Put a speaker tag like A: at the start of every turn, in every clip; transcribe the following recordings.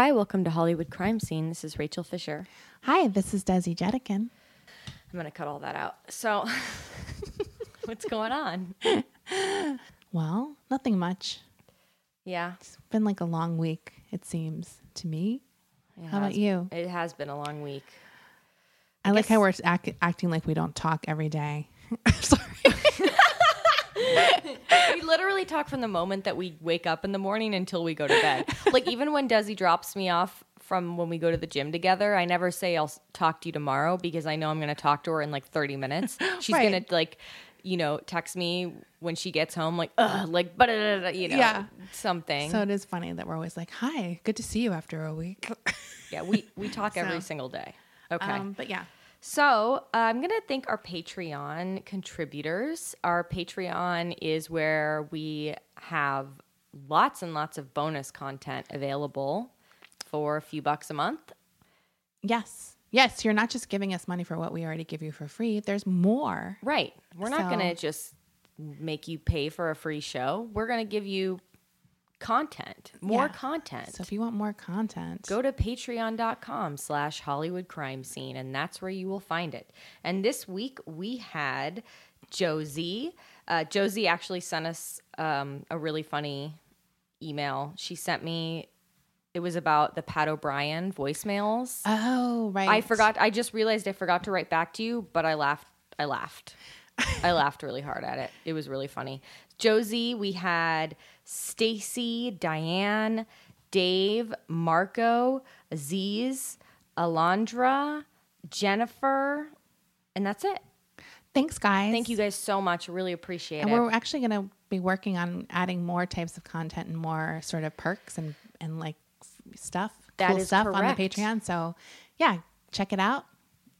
A: Hi, welcome to Hollywood Crime Scene. This is Rachel Fisher.
B: Hi, this is Desi Jedeikin.
A: I'm going to cut all that out. So, what's going on?
B: Well, nothing much.
A: Yeah.
B: It's been like a long week, it seems to me.
A: it
B: How about you?
A: It has been a long week.
B: I, like
A: guess-
B: how we're act- acting like we don't talk every day. Sorry.
A: we literally talk from the moment that we wake up in the morning until we go to bed. like even when Desi drops me off from when we go to the gym together, I never say I'll talk to you tomorrow because I know I'm going to talk to her in like 30 minutes. She's
B: Right.
A: going to like you know, text me when she gets home, like, ugh, like, but uh, uh, uh, you know,
B: Yeah.
A: something.
B: So it is funny that we're always like, "Hi, good to see you after a week."
A: yeah, we we talk every single day. Okay.
B: Um, but yeah,
A: So uh, I'm going to thank our Patreon contributors. Our Patreon is where we have lots and lots of bonus content available for a few bucks a month.
B: yes, yes. You're not just giving us money for what we already give you for free. There's more.
A: Right. We're not
B: So-
A: going to just make you pay for a free show. We're going to give you content, more
B: Yeah.
A: content.
B: So if you want more content,
A: go to patreon.com slash hollywood crime scene and that's where you will find it. And this week we had josie. Uh, josie actually sent us um, a really funny email. She sent me it was about the pat o'brien voicemails.
B: Oh, right.
A: i forgot i just realized i forgot to write back to you but i laughed i laughed. I laughed really hard at it. It was really funny josie we had stacy diane dave marco aziz alondra jennifer and that's it.
B: Thanks, guys.
A: thank you guys so much. Really appreciate
B: And
A: it.
B: we're actually going to be working on adding more types of content and more sort of perks and and like stuff,
A: That
B: cool
A: is
B: stuff on the Patreon. So yeah, check it out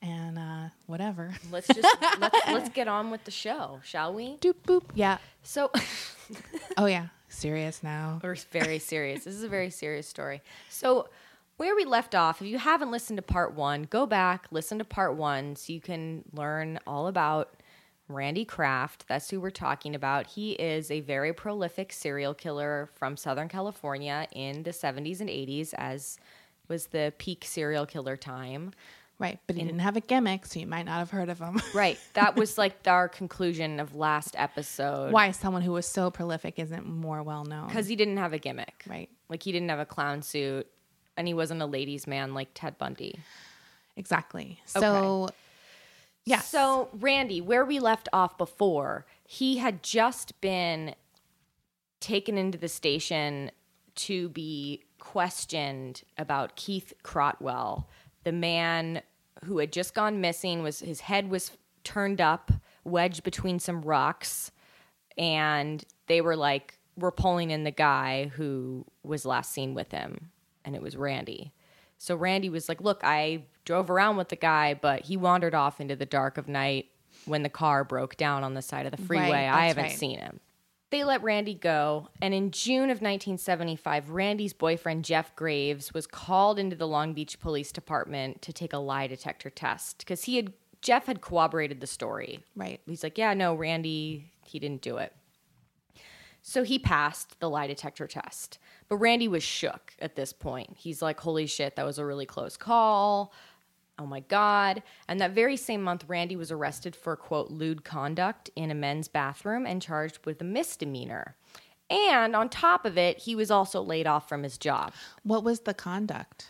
B: and uh, whatever.
A: let's just let's, let's get on with the show shall we
B: Doop boop. Yeah.
A: so
B: Oh yeah. Serious now.
A: We're very serious. This is a very serious story. So, where we left off, if you haven't listened to part one, go back, listen to part one so you can learn all about Randy Kraft. That's who we're talking about. He is a very prolific serial killer from Southern California in the 70s and 80s, as was the peak serial killer time.
B: Right, but he didn't have a gimmick, so you might not have heard of him.
A: Right. That was like our conclusion of last episode.
B: Why someone who was so prolific isn't more well known?
A: Because he didn't have a gimmick.
B: Right.
A: Like he didn't have a clown suit and he wasn't a ladies' man like Ted Bundy.
B: Exactly. So yeah.
A: So, Randy, where we left off before, he had just been taken into the station to be questioned about Keith Crotwell, the man who had just gone missing was his head was turned up, wedged between some rocks, and they were like we're pulling in the guy who was last seen with him, and it was Randy. So Randy was like, "Look, I drove around with the guy, but he wandered off into the dark of night when the car broke down on the side of the freeway.
B: Right,
A: I haven't
B: right.
A: seen him." They let Randy go, and in June of 1975, Randy's boyfriend Jeff Graves was called into the Long Beach Police Department to take a lie detector test because he had Jeff had corroborated the story.
B: Right.
A: He's like, "Yeah, no, Randy, he didn't do it." So he passed the lie detector test. But Randy was shook at this point. He's like, holy shit, that was a really close call. Oh my God. And that very same month, Randy was arrested for, quote, lewd conduct in a men's bathroom and charged with a misdemeanor. And on top of it, he was also laid off from his job.
B: What was the conduct?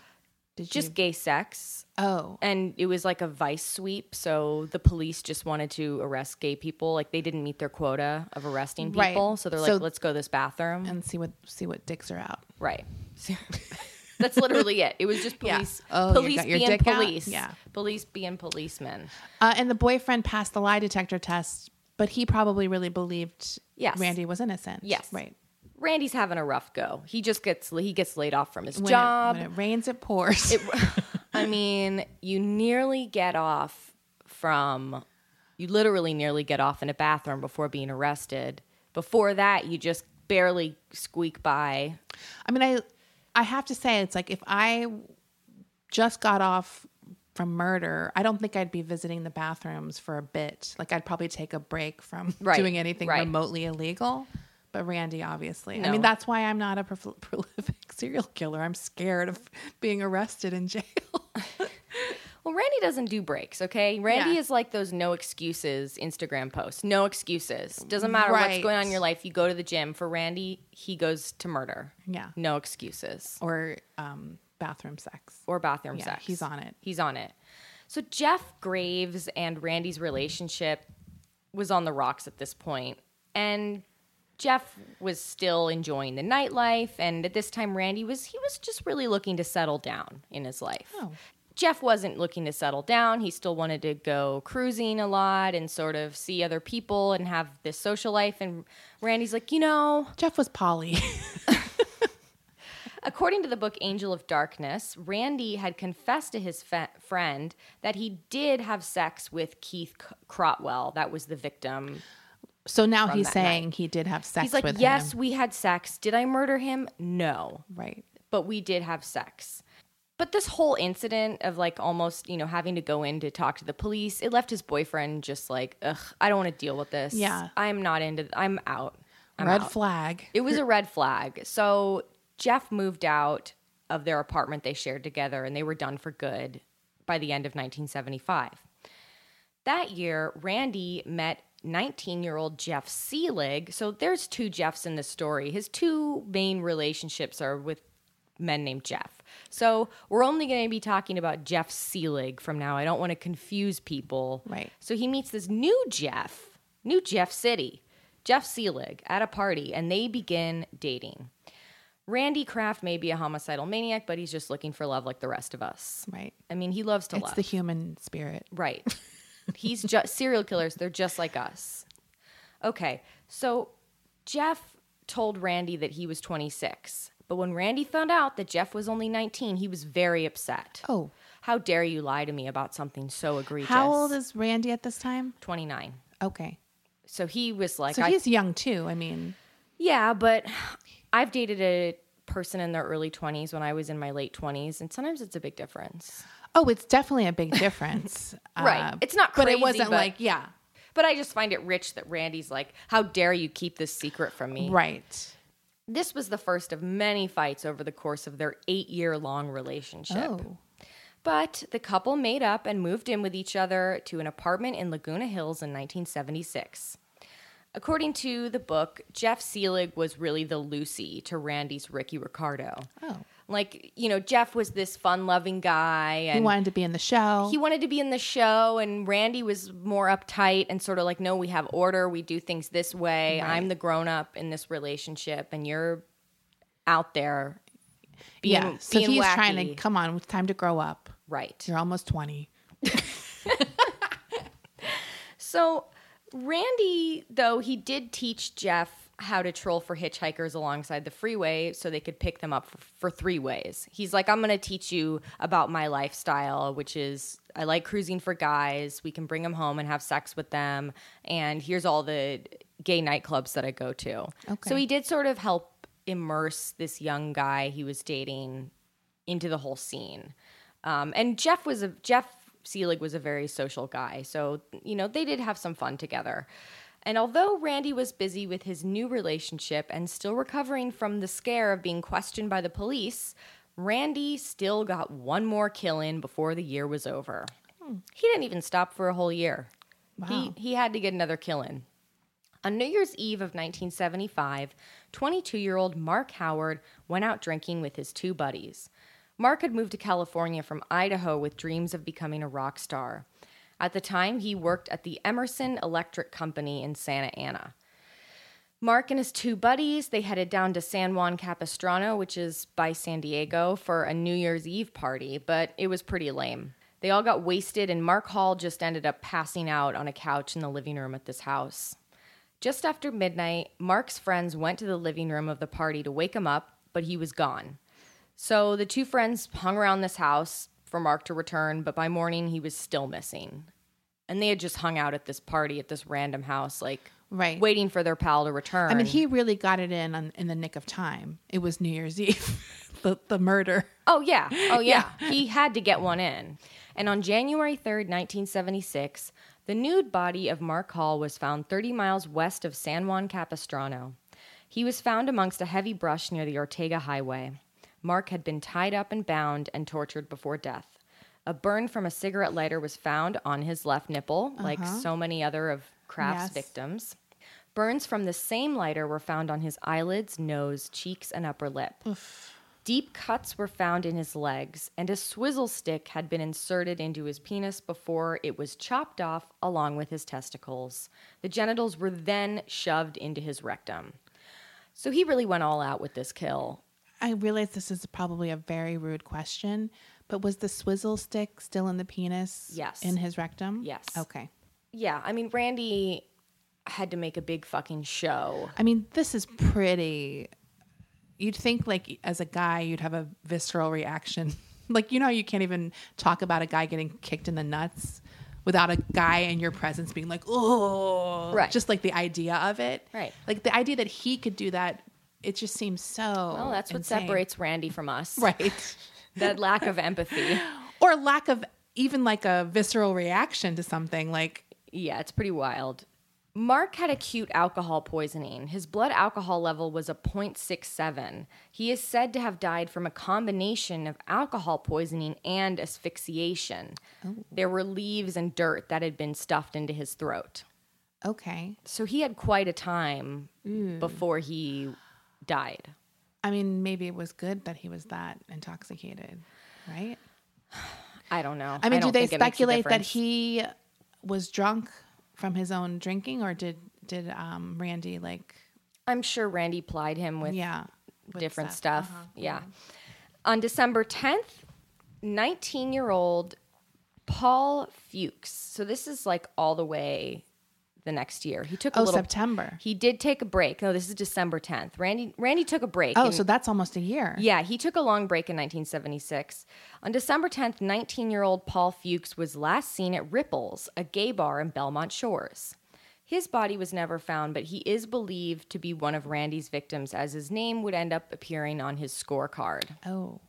B: Did
A: Just
B: you?
A: gay sex.
B: Oh,
A: And it was like a vice sweep. So the police just wanted to arrest gay people. Like they didn't meet their quota of arresting
B: Right.
A: people. So they're like,
B: So-
A: let's go this bathroom.
B: and see what see what dicks are out.
A: Right. That's literally it. It was just
B: Yeah.
A: police.
B: Oh,
A: police
B: your
A: being
B: dick out?
A: police.
B: Yeah.
A: Police being policemen.
B: Uh, and the boyfriend passed the lie detector test, but he probably really believed
A: Yes.
B: Randy was innocent.
A: Yes.
B: Right.
A: Randy's having a rough go. He just gets he gets laid off from his
B: When
A: job.
B: It, when it rains, it pours.
A: It- I mean, you nearly get off from you literally nearly get off in a bathroom before being arrested. Before that, you just barely squeak by.
B: I mean, I I have to say, it's like if I just got off from murder, I don't think I'd be visiting the bathrooms for a bit. Like I'd probably take a break from
A: Right,
B: doing anything
A: right.
B: remotely illegal. But Randy, obviously, I mean, that's why I'm not a prof- prolific serial killer. I'm scared of being arrested in jail.
A: Well, Randy doesn't do breaks, okay? Randy
B: Yeah.
A: is like those no excuses Instagram posts. No excuses. Doesn't matter what's going on in your life. You go to the gym. For Randy, he goes to murder.
B: Yeah.
A: No excuses.
B: or um, bathroom sex.
A: Or bathroom
B: Yeah,
A: sex.
B: he's on it.
A: He's on it. So Jeff Graves and Randy's relationship was on the rocks at this point. And Jeff was still enjoying the nightlife and at this time Randy was he was just really looking to settle down in his life.
B: Oh.
A: Jeff wasn't looking to settle down. He still wanted to go cruising a lot and sort of see other people and have this social life and Randy's like, "You know,
B: Jeff was Polly.
A: According to the book Angel of Darkness, Randy had confessed to his fe- friend that he did have sex with Keith C- Crotwell. That was the victim.
B: so now he's saying he did have sex
A: He's like,
B: with
A: Yes,
B: him.
A: we had sex. Did I murder him? No,
B: Right.
A: but we did have sex. But this whole incident of like almost, you know, having to go in to talk to the police, it left his boyfriend just like, ugh, I don't want to deal with this.
B: Yeah.
A: I'm not into, I'm out. I'm
B: Red
A: out.
B: flag.
A: It was a red flag. So Jeff moved out of their apartment they shared together and they were done for good by the end of 1975. That year, Randy met 19 year old Jeff Seelig. So there's two Jeffs in the story. His two main relationships are with men named Jeff. So we're only going to be talking about Jeff Seelig from now. I don't want to confuse people.
B: Right.
A: So he meets this new Jeff, new Jeff City, Jeff Seelig, at a party, and they begin dating. Randy Kraft may be a homicidal maniac, but he's just looking for love like the rest of us.
B: Right.
A: I mean, he loves to
B: It's
A: love.
B: the human spirit.
A: Right. He's just serial killers. They're just like us. Okay. So Jeff told Randy that he was 26. But when Randy found out that Jeff was only 19, he was very upset.
B: Oh.
A: How dare you lie to me about something so egregious?
B: How old is Randy at this time?
A: 29.
B: Okay.
A: So he was like,
B: So he's young too. I mean,
A: yeah, but I've dated a person in their early 20s when I was in my late 20s, and sometimes it's a big difference.
B: oh, it's definitely a big difference.
A: Right.
B: Uh,
A: It's not
B: but it wasn't
A: but-
B: like, yeah.
A: But I just find it rich that Randy's like, How dare you keep this secret from me?
B: Right.
A: This was the first of many fights over the course of their eight year long relationship.
B: Oh.
A: But the couple made up and moved in with each other to an apartment in Laguna Hills in 1976. According to the book, Jeff Seelig was really the Lucy to Randy's Ricky Ricardo.
B: Oh.
A: Like, you know, Jeff was this fun loving guy
B: He wanted to be in the show.
A: he wanted to be in the show and Randy was more uptight and sort of like, no, we have order, we do things this way.
B: Right.
A: I'm the grown up in this relationship and you're out there being,
B: yeah. So
A: being
B: he's
A: wacky.
B: trying to come on. It's time to grow up.
A: right.
B: You're almost 20.
A: So Randy, though, he did teach Jeff how to troll for hitchhikers alongside the freeway so they could pick them up for, for three ways. He's like, I'm going to teach you about my lifestyle, which is I like cruising for guys. We can bring them home and have sex with them. And here's all the gay nightclubs that I go to.
B: Okay.
A: So he did sort of help immerse this young guy he was dating into the whole scene. Um, and Jeff was a Jeff Seelig was a very social guy, so you know they did have some fun together. And although Randy was busy with his new relationship and still recovering from the scare of being questioned by the police, Randy still got one more kill in before the year was over. Hmm. He didn't even stop for a whole year. He he had to get another kill in. On New Year's Eve of 1975, 22 year old Mark Howard went out drinking with his two buddies. Mark had moved to California from Idaho with dreams of becoming a rock star. At the time, he worked at the Emerson Electric Company in Santa Ana. Mark and his two buddies, they headed down to San Juan Capistrano, which is by San Diego, for a New Year's Eve party, but it was pretty lame. They all got wasted, and Mark Hall just ended up passing out on a couch in the living room at this house. Just after midnight, Mark's friends went to the living room of the party to wake him up, but he was gone. So the two friends hung around this house for Mark to return, but by morning he was still missing. And they had just hung out at this party at this random house, like
B: Right.
A: waiting for their pal to return.
B: I mean, he really got it in on, in the nick of time. It was New Year's Eve, the, the murder.
A: Oh yeah. Oh yeah. he had to get one in. And on January 3rd, 1976, the nude body of Mark Hall was found 30 miles west of San Juan Capistrano. He was found amongst a heavy brush near the Ortega Highway. Mark had been tied up and bound and tortured before death. A burn from a cigarette lighter was found on his left nipple, like uh-huh. so many other of Kraft's
B: Yes.
A: victims. Burns from the same lighter were found on his eyelids, nose, cheeks, and upper lip. Deep cuts were found in his legs, and a swizzle stick had been inserted into his penis before it was chopped off along with his testicles. The genitals were then shoved into his rectum. So he really went all out with this kill.
B: I realize this is probably a very rude question, but was the swizzle stick still in the penis?
A: Yes.
B: In his rectum?
A: Yes.
B: Okay.
A: Yeah, I mean, Randy had to make a big fucking show.
B: I mean, this is pretty. You'd think, like, as a guy, you'd have a visceral reaction. like, you know, you can't even talk about a guy getting kicked in the nuts without a guy in your presence being like, oh,
A: Right.
B: Just like the idea of it.
A: Right.
B: Like the idea that he could do that, it just seems so.
A: Well, that's what
B: insane.
A: separates Randy from us.
B: Right.
A: That lack of empathy.
B: or lack of even like a visceral reaction to something like
A: Yeah, it's pretty wild. Mark had acute alcohol poisoning. His blood alcohol level was a 0.67. He is said to have died from a combination of alcohol poisoning and asphyxiation. Oh. There were leaves and dirt that had been stuffed into his throat.
B: okay
A: So he had quite a time mm. before he died.
B: i mean maybe it was good that he was that intoxicated right
A: I don't know.
B: i mean do
A: don't
B: they
A: think it makes a
B: speculate that he was drunk from his own drinking or did did um randy like
A: I'm sure Randy plied him with
B: yeah with
A: different
B: stuff?
A: stuff.
B: Uh-huh.
A: Yeah. On December 10th, 19 year old Paul Fuchs. So this is like all the way the next year. He took a
B: oh
A: little.
B: september
A: He did take a break. No, this is December 10th. Randy Randy took a break.
B: oh
A: and-
B: so that's almost a year
A: yeah, he took a long break in 1976. On December 10th, 19 year old Paul Fuchs was last seen at Ripples, a gay bar in Belmont Shores. His body was never found, but he is believed to be one of Randy's victims, as his name would end up appearing on his scorecard.
B: oh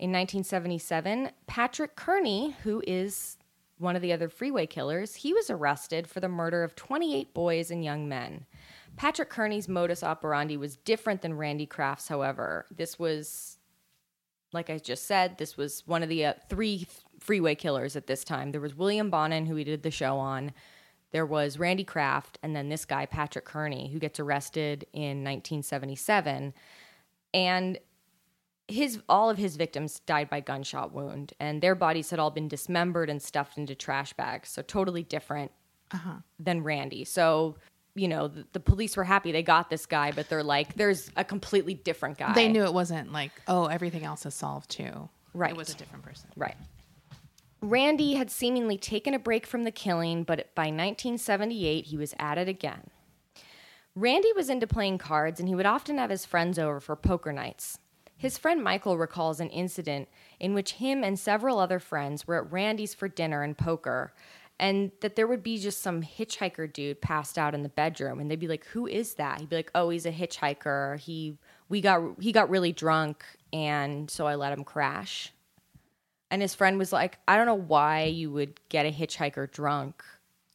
A: In 1977, Patrick Kearney, who is one of the other freeway killers, he was arrested for the murder of 28 boys and young men. Patrick Kearney's modus operandi was different than Randy Kraft's, however. This was, like I just said, this was one of the uh, three th- freeway killers at this time. There was William Bonin, who we did the show on. There was Randy Kraft, and then this guy, Patrick Kearney, who gets arrested in 1977. And his all of his victims died by gunshot wound and their bodies had all been dismembered and stuffed into trash bags so totally different uh-huh. than randy. So you know the, the police were happy they got this guy but they're like there's a completely different guy.
B: They knew it wasn't like oh everything else is solved too.
A: Right.
B: it was a different person.
A: Right. Randy had seemingly taken a break from the killing but by 1978 he was at it again. Randy was into playing cards and he would often have his friends over for poker nights His friend Michael recalls an incident in which him and several other friends were at Randy's for dinner and poker, and that there would be just some hitchhiker dude passed out in the bedroom, and they'd be like, "Who is that?" He'd be like, "Oh, he's a hitchhiker. He we got he got really drunk, and so I let him crash." And his friend was like, "I don't know why you would get a hitchhiker drunk."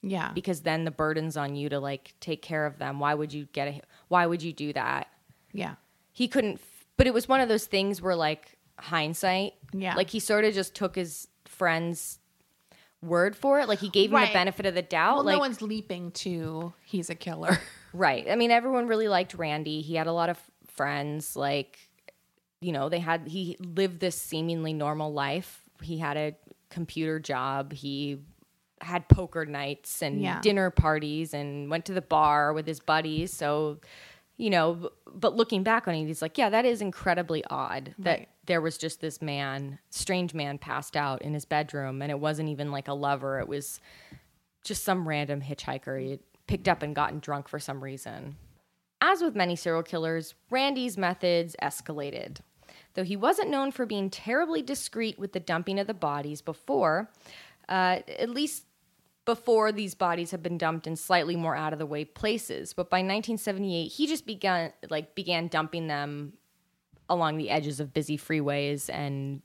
B: yeah
A: Because then the burden's on you to like take care of them. Why would you get a? Why would you do that?
B: yeah
A: he couldn't but it was one of those things where like hindsight
B: Yeah.
A: like he sort of just took his friend's word for it. Like he gave him
B: Right.
A: the benefit of the doubt
B: well
A: like
B: no one's leaping to he's a killer.
A: Right. I mean everyone really liked randy. He had a lot of friends like you know they had he lived this seemingly normal life. He had a computer job. He had poker nights and
B: Yeah.
A: dinner parties and went to the bar with his buddies. So you know but looking back on it he's like yeah that is incredibly odd that
B: Right.
A: there was just this man strange man passed out in his bedroom and it wasn't even like a lover it was just some random hitchhiker he had picked up and gotten drunk for some reason as with many serial killers, Randy's methods escalated. Though he wasn't known for being terribly discreet with the dumping of the bodies before, uh, at least before these bodies had been dumped in slightly more out of the way places. But by 1978, he just began like began dumping them along the edges of busy freeways and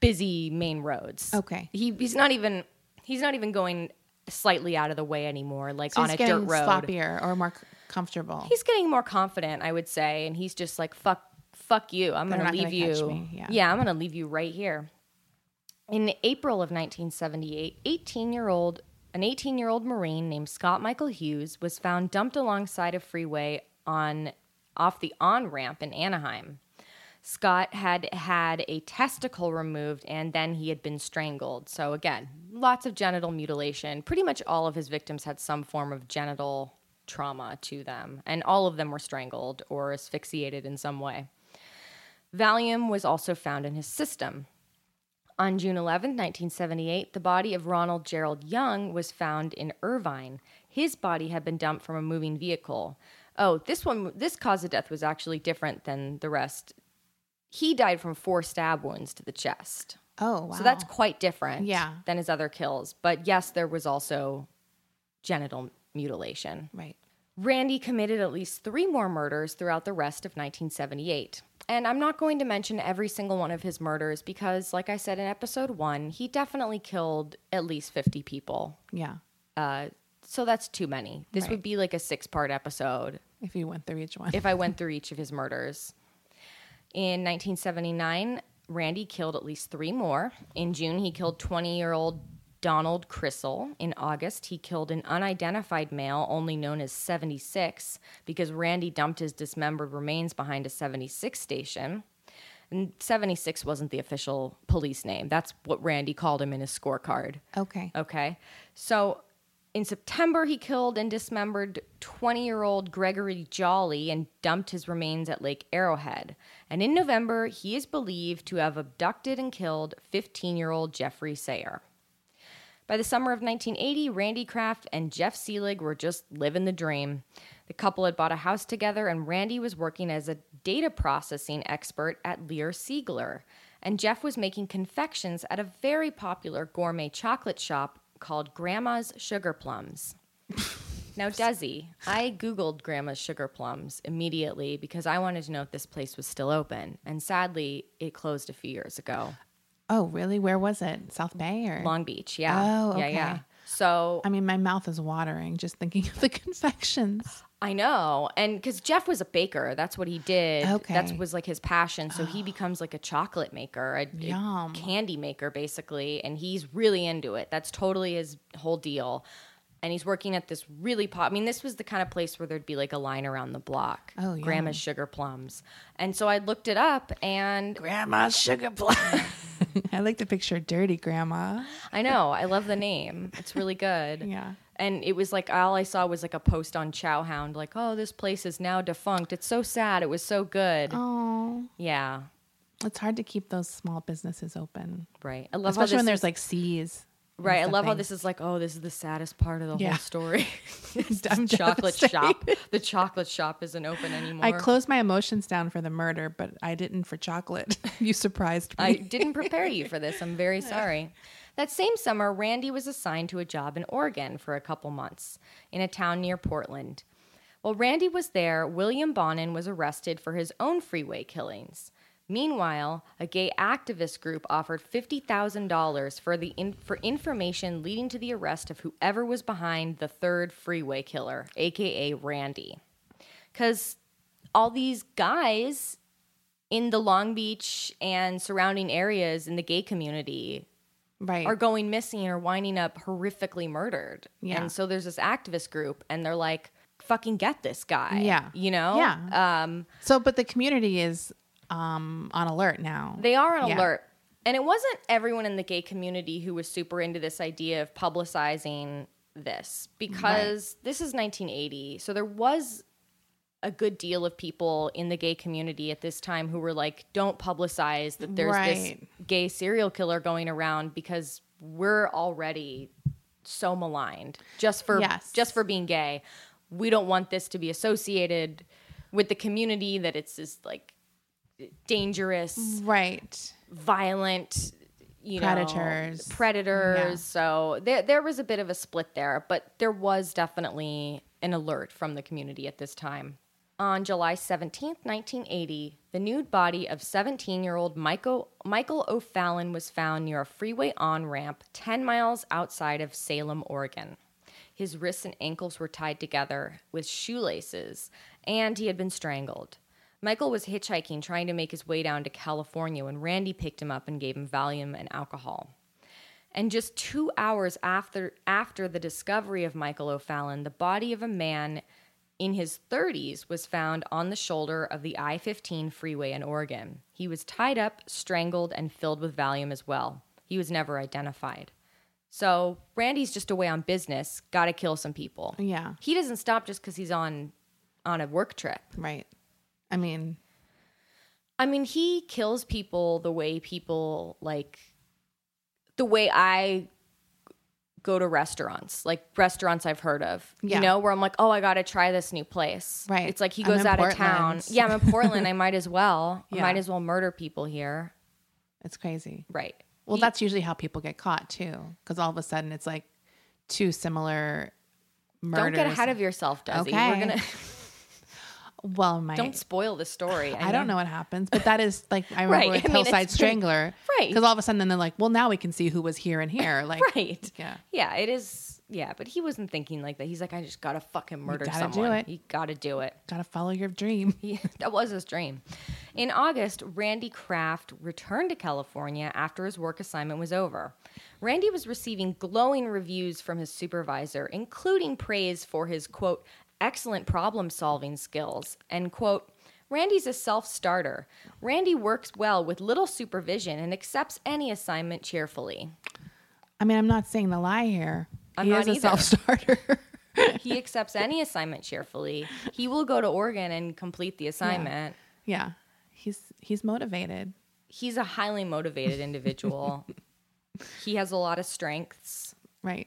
A: busy main roads.
B: Okay.
A: he, he's not even he's not even going slightly out of the way anymore, like
B: so
A: on a dirt road
B: sloppier or more comfortable
A: he's getting more confident, I would say, and he's just like fuck fuck you. I'm
B: They're
A: to leave
B: gonna
A: you.
B: me, yeah.
A: I'm going to leave you right here. In April of 1978, 18 year old an 18 year old Marine named Scott Michael Hughes was found dumped alongside a freeway on off the on ramp in Anaheim. Scott had had a testicle removed and then he had been strangled. So, again, lots of genital mutilation. Pretty much all of his victims had some form of genital trauma to them, and all of them were strangled or asphyxiated in some way. Valium was also found in his system. On June 11, 1978, the body of Ronald Gerald Young was found in Irvine. His body had been dumped from a moving vehicle. Oh, this one, this cause of death was actually different than the rest. He died from four stab wounds to the chest.
B: Oh, wow.
A: So that's quite different
B: Yeah.
A: than his other kills. But yes, there was also genital mutilation.
B: right.
A: Randy committed at least three more murders throughout the rest of 1978. And I'm not going to mention every single one of his murders because, like I said in episode one, he definitely killed at least 50 people.
B: Yeah.
A: Uh, so that's too many. This
B: Right.
A: would be like a six part episode
B: If you went through each one.
A: if I went through each of his murders. In 1979, Randy killed at least three more. In June, he killed 20 year old Donald Crissell. In August, he killed an unidentified male, only known as 76, because Randy dumped his dismembered remains behind a 76 station. And 76 wasn't the official police name. That's what Randy called him in his scorecard.
B: okay.
A: Okay. So in September, he killed and dismembered 20 year old Gregory Jolly and dumped his remains at Lake Arrowhead. And in November, he is believed to have abducted and killed 15 year old Jeffrey Sayre. By the summer of 1980, Randy Kraft and Jeff Seelig were just living the dream. The couple had bought a house together, and Randy was working as a data processing expert at Lear Siegler. And Jeff was making confections at a very popular gourmet chocolate shop called Grandma's Sugar Plums. Now, Desi, I Googled Grandma's Sugar Plums immediately because I wanted to know if this place was still open. And sadly, it closed a few years ago.
B: Oh, really? Where was it? South Bay or?
A: Long Beach, yeah.
B: Oh,
A: Yeah, yeah. So
B: I mean, my mouth is watering just thinking of the confections.
A: I know. And because Jeff was a baker, that's what he did.
B: Okay.
A: That was like his passion. So he becomes like a chocolate maker, a, a candy maker, basically. And he's really into it. That's totally his whole deal. And he's working at this really pop. I mean, this was the kind of place where there'd be like a line around the block.
B: Oh, yum.
A: Grandma's Sugar Plums. And so I looked it up and
B: Grandma's sugar plums. I like the picture dirty grandma.
A: I know. I love the name. It's really good.
B: Yeah.
A: And it was like all I saw was like a post on Chowhound, like, "Oh, this place is now defunct. It's so sad. It was so good."
B: Oh,
A: Yeah,
B: it's hard to keep those small businesses open,
A: right. I love
B: especially
A: how
B: when there's
A: is,
B: like C's.
A: Right. I love how this is like, "Oh, this is the saddest part of the
B: Yeah.
A: whole story."
B: I'm
A: chocolate
B: devastated.
A: shop. The chocolate shop isn't open anymore.
B: I closed my emotions down for the murder, but I didn't for chocolate. you surprised me.
A: I didn't prepare you for this. I'm very sorry. That same summer, Randy was assigned to a job in Oregon for a couple months in a town near Portland. While Randy was there, William Bonin was arrested for his own freeway killings. Meanwhile, a gay activist group offered $50,000 for the in, for information leading to the arrest of whoever was behind the third freeway killer, aka Randy. Cuz all these guys in the Long Beach and surrounding areas in the gay community
B: right.
A: are going missing or winding up horrifically murdered.
B: Yeah.
A: And so there's this activist group and they're like, fucking get this guy.
B: Yeah.
A: You know?
B: Yeah.
A: Um,
B: so, but the community is um, on alert now.
A: they are on
B: Yeah.
A: alert. And it wasn't everyone in the gay community who was super into this idea of publicizing this because this is 1980. So there was a good deal of people in the gay community at this time who were like, don't publicize that there's
B: Right.
A: this gay serial killer going around because we're already so maligned just for
B: Yes.
A: just for being gay. We don't want this to be associated with the community that it's this like dangerous,
B: right.
A: violent, you know,
B: Predators.
A: predators.
B: Yeah.
A: So there there was a bit of a split there, but there was definitely an alert from the community at this time. On July 17th, 1980, the nude body of 17 year old Michael, Michael O'Fallon was found near a freeway on ramp 10 miles outside of Salem, Oregon. His wrists and ankles were tied together with shoelaces, and he had been strangled. Michael was hitchhiking trying to make his way down to California when Randy picked him up and gave him Valium and alcohol. And just two hours after after the discovery of Michael O'Fallon, the body of a man in his 30s was found on the shoulder of the I 15 freeway in Oregon. He was tied up, strangled, and filled with Valium as well. He was never identified. So Randy's just away on business, gotta kill some people.
B: Yeah.
A: He doesn't stop just because he's on on a work trip.
B: Right. I mean,
A: I mean, he kills people the way people like the way I go to restaurants, like restaurants I've heard of.
B: Yeah.
A: You know, where I'm like, oh, I got to try this new place.
B: Right.
A: It's like he goes out of town. Yeah, I'm in Portland. I might as well. I
B: Yeah.
A: might as well murder people here.
B: it's crazy.
A: Right.
B: Well,
A: He-
B: that's usually how people get caught too, because all of a sudden it's like two similar murders.
A: don't get ahead of yourself, Desi.
B: Okay.
A: We're gonna
B: Well, my
A: don't spoil the story.
B: I don't know what happens, but that is like I remember
A: Right.
B: with
A: I mean,
B: Hillside
A: pretty-
B: Strangler,
A: Right.
B: Because all of a sudden, then they're like, well, now we can see who was here and here, like,
A: Right.
B: Yeah.
A: Yeah, it is. Yeah, but he wasn't thinking like that. He's like, I just gotta fucking murder you
B: gotta do it.
A: You gotta do it.
B: Gotta follow your dream.
A: That was his dream. In August, Randy Kraft returned to California after his work assignment was over. Randy was receiving glowing reviews from his supervisor, including praise for his quote, excellent problem solving skills, and quote, Randy's a self starter. Randy works well with little supervision and accepts any assignment cheerfully.
B: I mean, I'm not saying the lie here.
A: I'm
B: he is a self starter.
A: He accepts any assignment cheerfully. He will go to Oregon and complete the assignment.
B: yeah, he's he's motivated.
A: he's a highly motivated individual. he has a lot of strengths,
B: Right.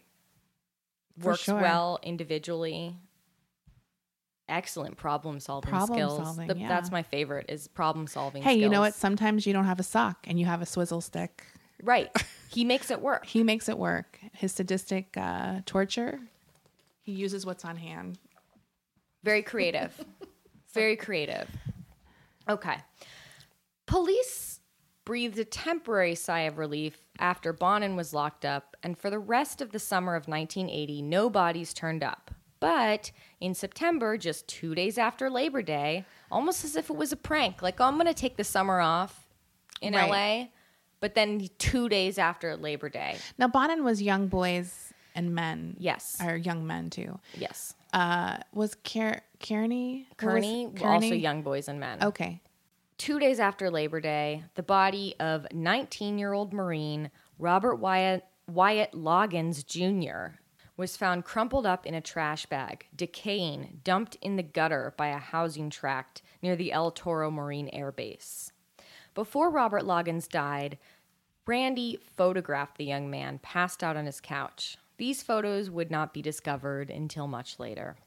A: Works
B: sure.
A: well individually. Excellent problem solving
B: Problem
A: skills.
B: solving,
A: The-
B: yeah.
A: That's my favorite is problem solving.
B: Hey, you know what? Sometimes you don't have a sock and you have a swizzle stick.
A: Right. He makes it work.
B: He makes it work. His sadistic uh, torture, he uses what's on hand.
A: Very creative. Very creative. Okay. Police breathed a temporary sigh of relief after Bonin was locked up, and for the rest of the summer of 1980, no bodies turned up. But in September, just two days after Labor Day, almost as if it was a prank, like, oh, I'm going to take the summer off in
B: Right.
A: LA, but then two days after Labor Day.
B: Now, Bonin was young boys and men.
A: Yes.
B: Or young men too.
A: Yes.
B: Uh, was Ker- Kearney? What was-
A: Kearney, also young boys and men.
B: Okay.
A: Two days after Labor Day, the body of 19 year old Marine Robert Wyatt, Wyatt Loggins Jr. was found crumpled up in a trash bag, decaying, dumped in the gutter by a housing tract near the El Toro Marine Air Base. Before Robert Loggins died, Randy photographed the young man passed out on his couch. These photos would not be discovered until much later.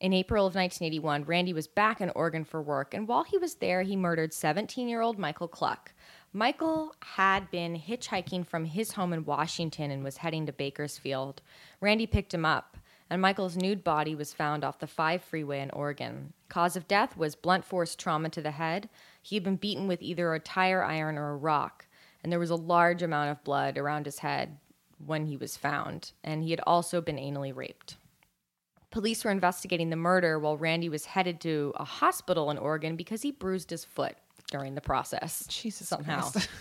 A: In April of 1981, Randy was back in Oregon for work, and while he was there, he murdered 17 year old Michael Cluck. Michael had been hitchhiking from his home in Washington and was heading to Bakersfield. Randy picked him up, and Michael's nude body was found off the 5 freeway in Oregon. Cause of death was blunt force trauma to the head. He had been beaten with either a tire iron or a rock, and there was a large amount of blood around his head when he was found, and he had also been anally raped. Police were investigating the murder while Randy was headed to a hospital in Oregon because he bruised his foot during the process.
B: Jesus
A: somehow.
B: Christ.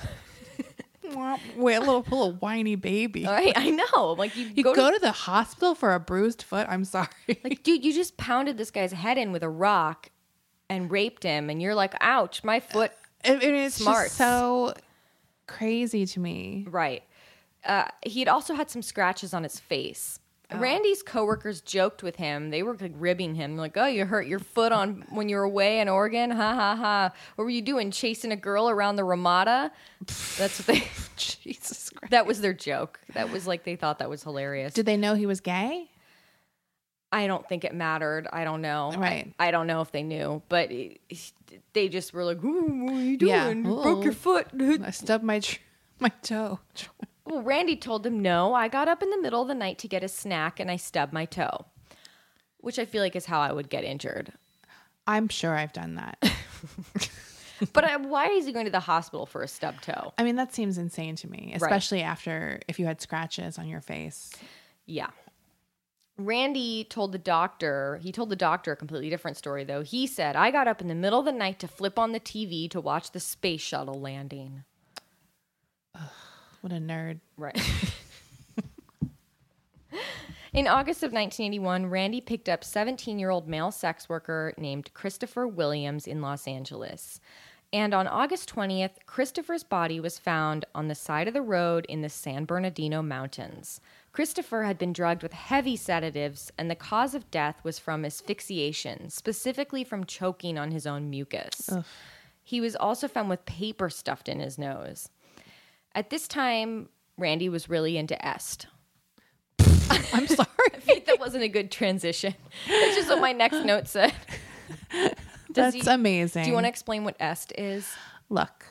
B: Wait, a little, little whiny baby.
A: All right, I know. Like you,
B: You
A: go,
B: go,
A: to,
B: to, the hospital for a bruised foot. I'm sorry.
A: like, dude, you just pounded this guy's head in with a rock and raped him, and you're like, ouch, my foot.
B: I mean, it's
A: Smarts.
B: just so crazy to me.
A: Right. Uh, he had also had some scratches on his face. Oh. Randy's coworkers joked with him. They were like ribbing him, like, "Oh, you hurt your foot on when you were away in Oregon? Ha ha ha! What were you doing? Chasing a girl around the Ramada?" That's what they.
B: Jesus Christ.
A: That was their joke. That was like they thought that was hilarious.
B: Did they know he was gay?
A: I don't think it mattered. I don't know.
B: Right.
A: I, I don't know if they knew, but it, they just were like, "Ooh, "What are you doing?
B: Yeah.
A: You broke your foot."
B: I stubbed my tr- my toe.
A: Well, Randy told him, "No, I got up in the middle of the night to get a snack and I stubbed my toe," which I feel like is how I would get injured.
B: I'm sure I've done that.
A: But I, why is he going to the hospital for a stubbed toe?
B: I mean, that seems insane to me, especially after if you had scratches on your face.
A: Yeah.
C: Randy told the doctor, he told the doctor a completely different story, though. He said, I got up in the middle of the night to flip on the TV to watch the space shuttle landing.
B: What a nerd.
C: Right. In August of 1981, Randy picked up 17 year old male sex worker named Christopher Williams in Los Angeles. And on August 20th, Christopher's body was found on the side of the road in the San Bernardino Mountains. Christopher had been drugged with heavy sedatives, and the cause of death was from asphyxiation, specifically from choking on his own mucus. He was also found with paper stuffed in his nose. At this time, Randy was really into est.
B: I'm sorry.
C: I think that wasn't a good transition. That's just what my next note said. Does
B: That's
C: he-
B: amazing.
C: Do you want to explain what est is?
B: Look,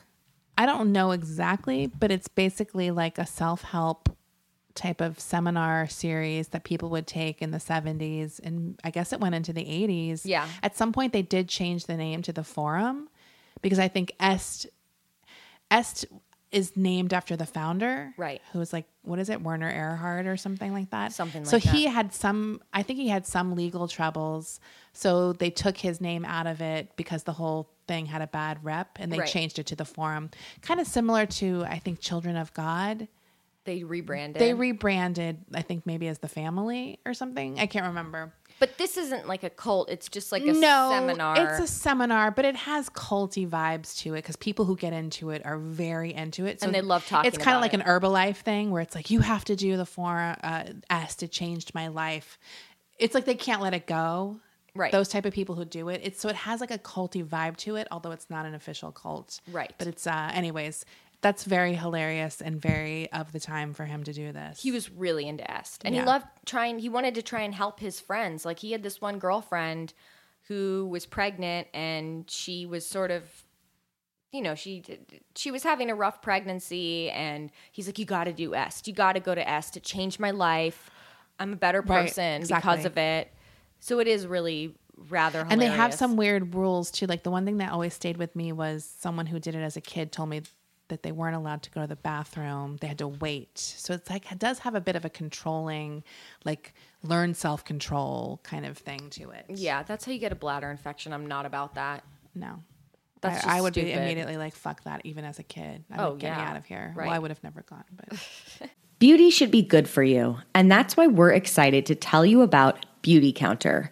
B: I don't know exactly, but it's basically like a self help type of seminar series that people would take in the 70s. And I guess it went into the 80s.
C: Yeah.
B: At some point, they did change the name to the Forum because I think Est, Est is named after the founder.
C: Right.
B: Who was like, what is it, Werner Erhard or something like that?
C: Something like that.
B: So
C: like
B: he
C: that.
B: had some, I think he had some legal troubles. So they took his name out of it because the whole thing had a bad rep and they
C: Right.
B: changed it to the Forum. Kind of similar to, I think, Children of God.
C: They rebranded.
B: They rebranded, I think, maybe as the family or something. I can't remember.
C: But this isn't like a cult. It's just like a
B: no,
C: seminar.
B: It's a seminar, but it has culty vibes to it because people who get into it are very into it. So
C: And they love talking
B: It's kind of like
C: it.
B: an Herbalife thing where it's like you have to do the forum. Uh, S it changed my life. It's like they can't let it go.
C: Right.
B: Those type of people who do it. It's so it has like a culty vibe to it, although it's not an official cult.
C: Right.
B: But it's uh anyways. That's very hilarious and very of the time for him to do this.
C: he was really into est and
B: Yeah.
C: he loved trying he wanted to try and help his friends like he had this one girlfriend who was pregnant and she was sort of you know she she was having a rough pregnancy and he's like you got to do est you got to go to est it changed my life i'm a better
B: Right,
C: person
B: exactly.
C: because of it so it is really rather hilarious.
B: And they have some weird rules too. Like the one thing that always stayed with me was someone who did it as a kid told me that they weren't allowed to go to the bathroom. They had to wait. So it's like it does have a bit of a controlling, like learn self control kind of thing to it.
C: yeah that's how you get a bladder infection i'm not about that
B: No.
C: That's
B: I,
C: just
B: I would be immediately like, fuck that, even as a kid. I'm
C: Oh,
B: like, get me
C: yeah.
B: out of here.
C: Right.
B: Well, I would have never gone, but
A: Beauty should be good for you, and that's why we're excited to tell you about Beauty Counter.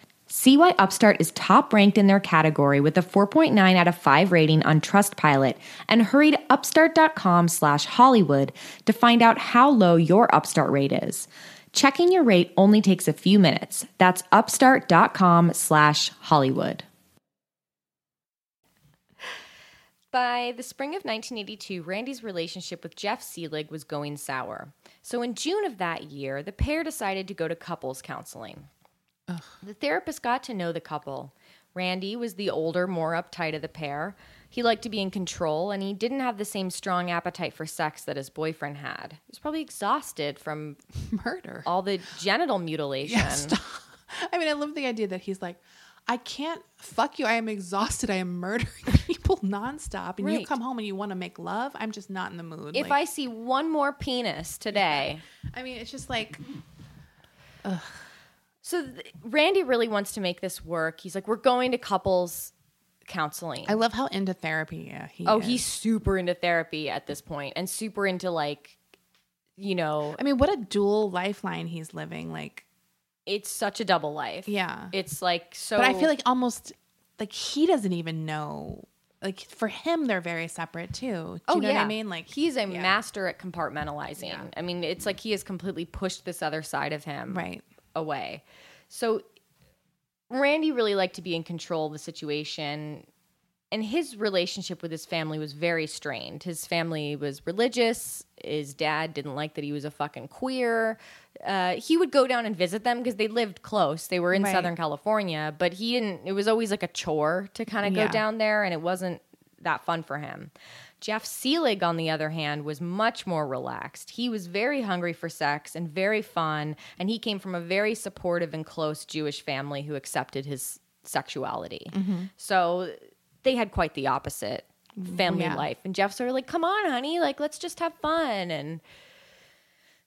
A: See why Upstart is top ranked in their category with a 4.9 out of 5 rating on Trustpilot and hurry to upstart.com slash Hollywood to find out how low your Upstart rate is. Checking your rate only takes a few minutes. That's upstart.com slash Hollywood. By the spring of 1982, Randy's relationship with Jeff Seelig was going sour. So in June of that year, the pair decided to go to couples counseling. The therapist got to know the couple. Randy was the older, more uptight of the pair. He liked to be in control, and he didn't have the same strong appetite for sex that his boyfriend had. He was probably exhausted from
B: Murder.
A: all the genital mutilation.
B: Yeah, stop. I mean, I love the idea that he's like, I can't fuck you. I am exhausted. I am murdering people nonstop. And you come home and you want to make love. I'm just not in the mood.
A: If
B: Like,
A: I see one more penis today,
B: I mean, it's just like,
A: So th- Randy really wants to make this work. He's like, we're going to couples counseling.
B: I love how into therapy uh, he
A: oh,
B: is.
A: he's super into therapy at this point and super into like, you know,
B: I mean, what a dual lifeline he's living. Like,
A: it's such a double life.
B: Yeah.
A: It's like so.
B: but I feel like almost like he doesn't even know. Like for him, they're very separate too. Do
A: Oh,
B: you know
A: yeah.
B: what I mean? Like
A: he's a
B: yeah.
A: master at compartmentalizing.
B: Yeah.
A: I mean, it's like he has completely pushed this other side of him
B: right.
A: Away. So Randy really liked to be in control of the situation. And his relationship with his family was very strained. His family was religious. His dad didn't like that he was a fucking queer. Uh, he would go down and visit them because they lived close. They were in
B: Right.
A: Southern California, but he didn't. It was always like a chore to kind of
B: Yeah.
A: go down there, and it wasn't that fun for him. Jeff Seelig, on the other hand, was much more relaxed. He was very hungry for sex and very fun, and he came from a very supportive and close Jewish family who accepted his sexuality. Mm-hmm. So they had quite the opposite family
B: Yeah.
A: life. And Jeff's sort of like, "Come on, honey, like let's just have fun and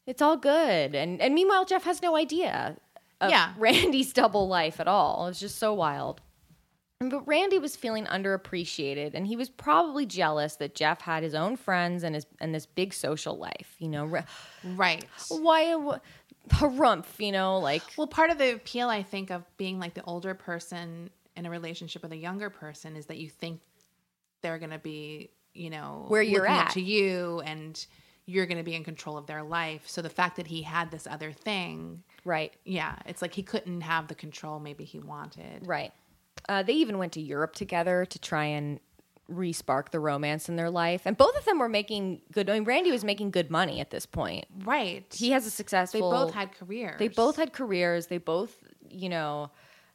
A: it's all good." And and meanwhile, Jeff has no idea of
B: Yeah.
A: Randy's double life at all. It's just so wild. But Randy was feeling underappreciated, and he was probably jealous that Jeff had his own friends and his and this big social life. You know,
B: Right.
A: why wh- harumph? You know, like
B: Well, part of the appeal, I think, of being like the older person in a relationship with a younger person is that you think they're going to be, you know,
A: Where you're at.
B: to you, and you're going to be in control of their life. So the fact that he had this other thing,
A: right,
B: yeah, it's like he couldn't have the control maybe he wanted.
A: right. Uh, they even went to Europe together to try and re-spark the romance in their life, and both of them were making good. I mean, Randy was making good money at this point.
B: Right.
A: He has a successful.
B: they both had careers.
A: They both had careers. They both, you know,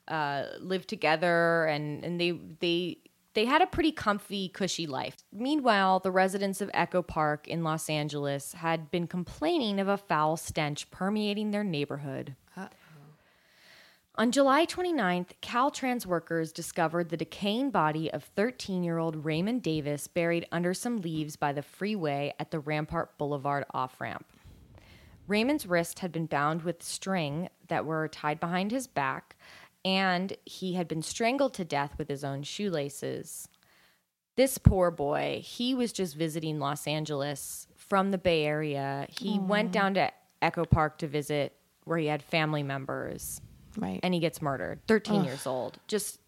A: uh, lived together, and and they they they had a pretty comfy, cushy life. Meanwhile, the residents of Echo Park in Los Angeles had been complaining of a foul stench permeating their neighborhood. On July 29th, Caltrans workers discovered the decaying body of 13 year old Raymond Davis buried under some leaves by the freeway at the Rampart Boulevard off ramp. Raymond's wrist had been bound with string that were tied behind his back, and he had been strangled to death with his own shoelaces. This poor boy, he was just visiting Los Angeles from the Bay Area. He went down to Echo Park to visit where he had family members
B: right.
A: and he gets murdered. 13 years old. Just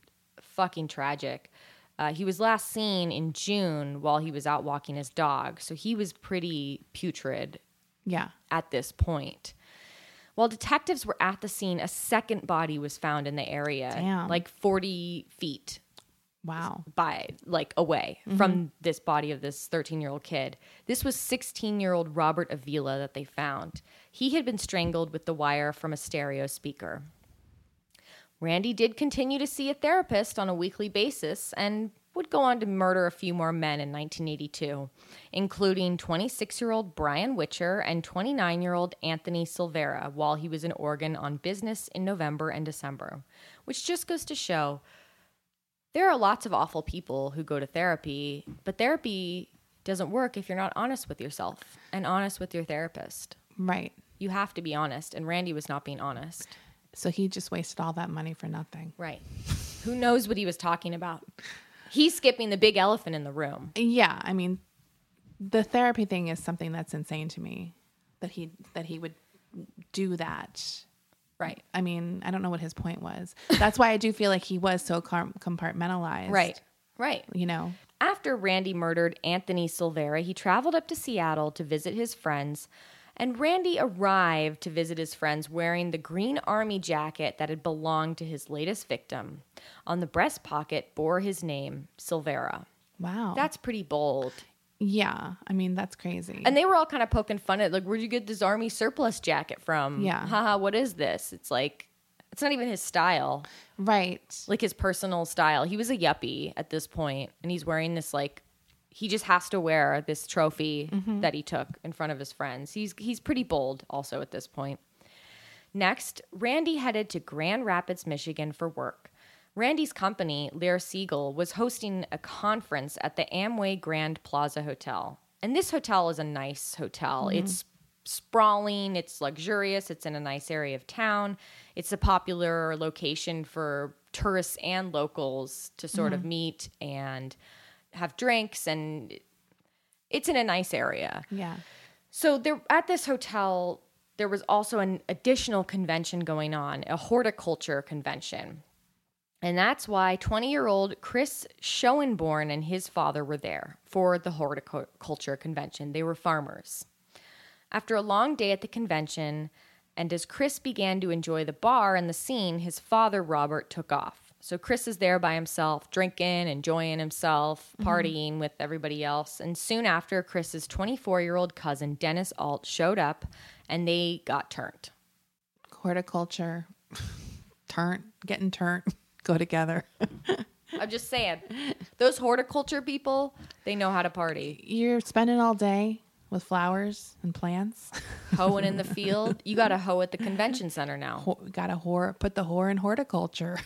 A: fucking tragic. Uh, he was last seen in June while he was out walking his dog, so he was pretty putrid
B: yeah.
A: at this point. While detectives were at the scene, a second body was found in the area,
B: Damn.
A: like 40 feet
B: Wow.
A: by like away from this body of this 13 year old kid. This was 16 year old Robert Avila that they found. He had been strangled with the wire from a stereo speaker. Randy did continue to see a therapist on a weekly basis and would go on to murder a few more men in 1982, including 26 year old Brian Whitcher and 29 year old Anthony Silveira while he was in Oregon on business in November and December, which just goes to show there are lots of awful people who go to therapy, but therapy doesn't work if you're not honest with yourself and honest with your therapist.
B: Right.
A: You have to be honest, and Randy was not being honest.
B: So he just wasted all that money for nothing.
A: Right. Who knows what he was talking about? He's skipping the big elephant in the room.
B: Yeah, I mean, the therapy thing is something that's insane to me that he that he would do that.
A: Right.
B: I mean, I don't know what his point was. That's why I do feel like he was so compartmentalized.
A: Right. Right.
B: You know.
A: After Randy murdered Anthony Silveira, he traveled up to Seattle to visit his friends. And Randy arrived to visit his friends wearing the green army jacket that had belonged to his latest victim. On the breast pocket bore his name, Silveira.
B: Wow.
A: That's pretty bold.
B: yeah. I mean, that's crazy.
A: And they were all kind of poking fun at like, where'd you get this army surplus jacket from?
B: Yeah.
A: Haha, what is this? It's like it's not even his style.
B: right.
A: Like his personal style. He was a yuppie at this point, and he's wearing this like he just has to wear this trophy mm-hmm. that he took in front of his friends. He's he's pretty bold also at this point. Next, Randy headed to Grand Rapids, Michigan for work. Randy's company, Lear Siegler, was hosting a conference at the Amway Grand Plaza Hotel. And this hotel is a nice hotel. Mm-hmm. It's sprawling, it's luxurious, it's in a nice area of town. It's a popular location for tourists and locals to sort of mm-hmm. meet and have drinks and it's in a nice area.
B: Yeah.
A: So there at this hotel, there was also an additional convention going on, a horticulture convention. And that's why 20 year old Chris Schoenborn and his father were there for the horticulture convention. They were farmers. After a long day at the convention, and as Chris began to enjoy the bar and the scene, his father, Robert, took off. So Chris is there by himself, drinking, enjoying himself, mm-hmm. partying with everybody else. And soon after, Chris's 24 year old cousin, Dennis Alt, showed up and they got turned.
B: Horticulture, turn, getting turned, go together.
A: I'm just saying, those horticulture people, they know how to party.
B: You're spending all day with flowers and plants.
A: Hoeing in the field. You got to hoe at the convention center now.
B: Ho- Got to whore, put the whore in horticulture.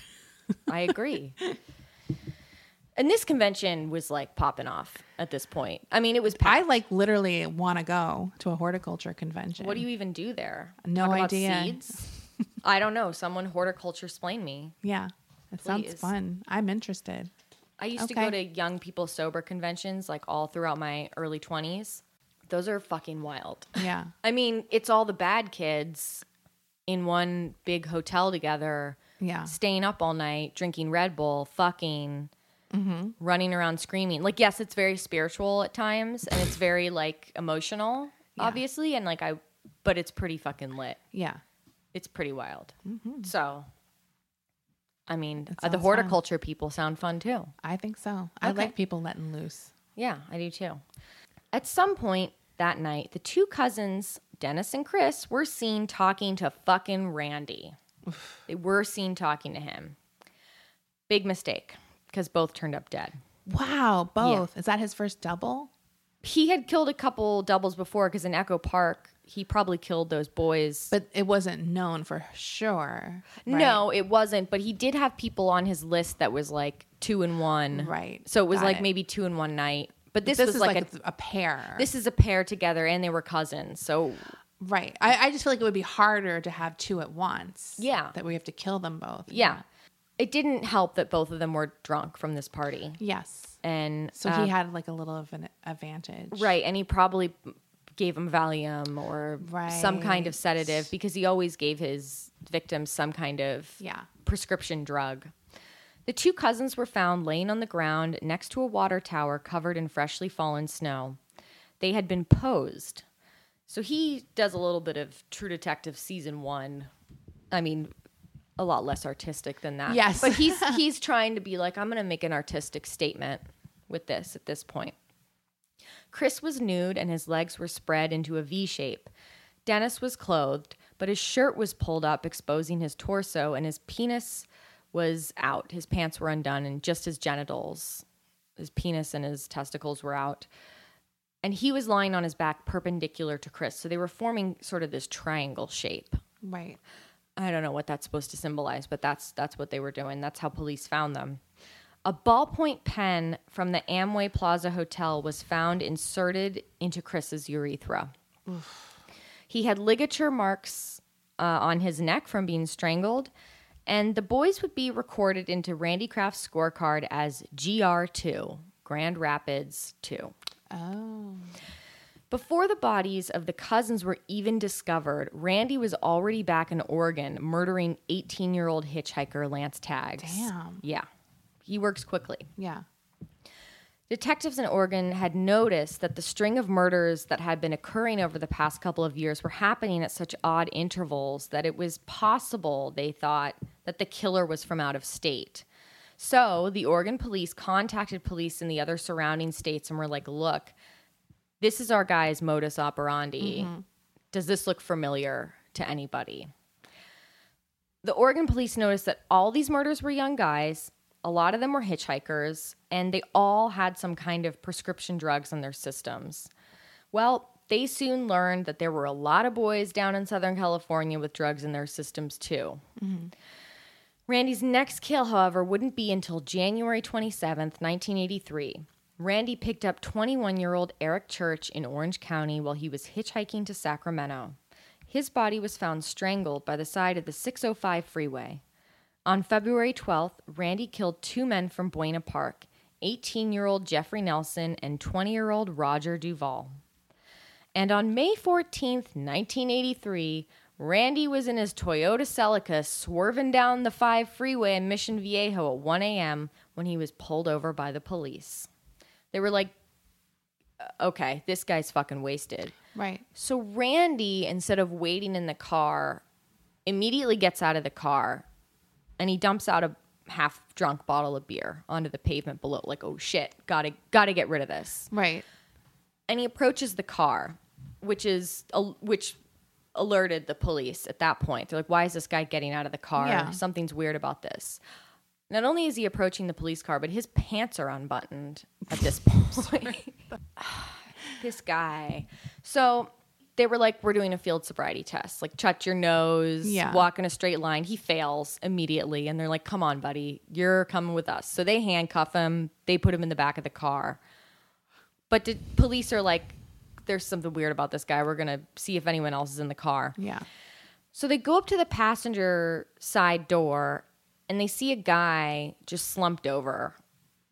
A: I agree. And this convention was like popping off at this point. I mean, it was
B: I like literally want to go to a horticulture convention.
A: What do you even do there?
B: No
A: Talk about
B: idea.
A: seeds? I don't know. Someone horticulture explain me.
B: Yeah, it sounds fun. I'm interested.
A: I used to go to young people sober conventions like all throughout my early 20s. Those are fucking wild.
B: Yeah,
A: I mean, it's all the bad kids in one big hotel together,
B: yeah,
A: staying up all night, drinking Red Bull, fucking,
B: Mm-hmm.
A: running around screaming. Like, yes, it's very spiritual at times and it's very like emotional, obviously. And like, I, but it's pretty fucking lit.
B: yeah.
A: It's pretty wild. So, I mean, uh, the horticulture people sound fun too.
B: I think so. I like people letting loose.
A: Yeah, I do too. At some point that night, the two cousins, Dennis and Chris, were seen talking to fucking Randy. They were seen talking to him. Big mistake because both turned up dead.
B: Wow, both. Is that his first double?
A: He had killed a couple doubles before because in Echo Park, he probably killed those boys.
B: But it wasn't known for sure. right?
A: No, it wasn't. But he did have people on his list that was like two and one.
B: Right.
A: So it was
B: Got
A: like
B: it.
A: maybe two in one night. But this,
B: This,
A: was
B: is
A: like,
B: like,
A: a,
B: a pair.
A: this is a pair together and they were cousins. So
B: right. I, I just feel like it would be harder to have two at once.
A: Yeah.
B: That we have to kill them both.
A: yeah. It didn't help that both of them were drunk from this party.
B: Yes.
A: And
B: So
A: uh,
B: he had like a little of an advantage.
A: right, and he probably gave him Valium or some kind of sedative because he always gave his victims some kind of
B: Yeah.
A: prescription drug. The two cousins were found laying on the ground next to a water tower covered in freshly fallen snow. They had been posed. So he does a little bit of True Detective season 1. I mean, a lot less artistic than that.
B: Yes.
A: But he's he's trying to be like I'm going to make an artistic statement with this at this point. Chris was nude and his legs were spread into a V shape. Dennis was clothed, but his shirt was pulled up, exposing his torso, and his penis was out. His pants were undone, and just his genitals, his penis and his testicles were out. And he was lying on his back perpendicular to Chris. So they were forming sort of this triangle shape.
B: Right.
A: I don't know what that's supposed to symbolize, but that's that's what they were doing. That's how police found them. A ballpoint pen from the Amway Plaza Hotel was found inserted into Chris's urethra. He had ligature marks uh, on his neck from being strangled, and the boys would be recorded into Randy Kraft's scorecard as GR2, Grand Rapids 2.
B: Oh.
A: Before the bodies of the cousins were even discovered, Randy was already back in Oregon murdering 18 year old hitchhiker Lance Taggs.
B: Damn.
A: Yeah. He works quickly.
B: Yeah.
A: Detectives in Oregon had noticed that the string of murders that had been occurring over the past couple of years were happening at such odd intervals that it was possible, they thought, that the killer was from out of state. So the Oregon police contacted police in the other surrounding states and were like, look, this is our guy's modus operandi. Mm-hmm. Does this look familiar to anybody? The Oregon police noticed that all these murders were young guys. A lot of them were hitchhikers, and they all had some kind of prescription drugs in their systems. Well, they soon learned that there were a lot of boys down in Southern California with drugs in their systems, too. Mm-hmm. Randy's next kill, however, wouldn't be until January 27th, 1983. Randy picked up 21 year old Eric Church in Orange County while he was hitchhiking to Sacramento. His body was found strangled by the side of the 605 freeway. On February 12th, Randy killed two men from Buena Park 18 year old Jeffrey Nelson and 20 year old Roger DeVaul. And on May 14th, 1983, Randy was in his Toyota Celica swerving down the 5 freeway in Mission Viejo at 1 a.m. when he was pulled over by the police. They were like, uh, okay, this guy's fucking wasted.
B: Right.
A: So Randy, instead of waiting in the car, immediately gets out of the car and he dumps out a half drunk bottle of beer onto the pavement below, like, oh shit, gotta gotta get rid of this
B: Right.
A: and he approaches the car, which is a, which alerted the police at that point. They're like, "Why is this guy getting out of the car?
B: Yeah.
A: Something's weird about this." Not only is he approaching the police car, but his pants are unbuttoned at this point. this guy. So they were like, "We're doing a field sobriety test. Like, shut your nose,
B: Yeah.
A: walk in a straight line." He fails immediately, and they're like, "Come on, buddy, you're coming with us." So they handcuff him. They put him in the back of the car. But did, police are like, there's something weird about this guy. We're going to see if anyone else is in the car.
B: Yeah.
A: So they go up to the passenger side door and they see a guy just slumped over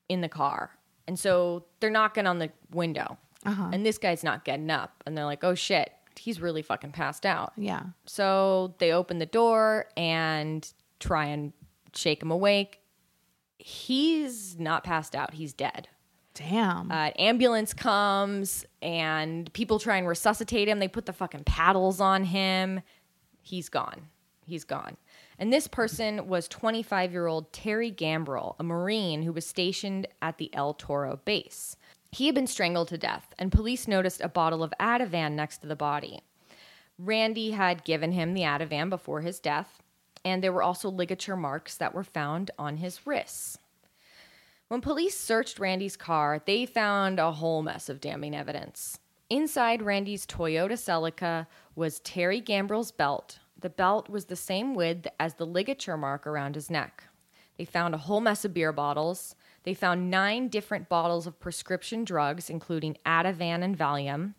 A: in the car. And so they're knocking on the window. Uh-huh. And this guy's not getting up. And they're like, oh shit, he's really fucking passed out.
B: Yeah.
A: So they open the door and try and shake him awake. He's not passed out, he's dead.
B: Damn.
A: Uh, ambulance comes and people try and resuscitate him. They put the fucking paddles on him. He's gone. He's gone. And this person was 25 year old Terry Gambrel, a Marine who was stationed at the El Toro base. He had been strangled to death, and police noticed a bottle of Ativan next to the body. Randy had given him the Ativan before his death, and there were also ligature marks that were found on his wrists. When police searched Randy's car, they found a whole mess of damning evidence. Inside Randy's Toyota Celica was Terry Gambrel's belt. The belt was the same width as the ligature mark around his neck. They found a whole mess of beer bottles. They found nine different bottles of prescription drugs, including Ativan and Valium.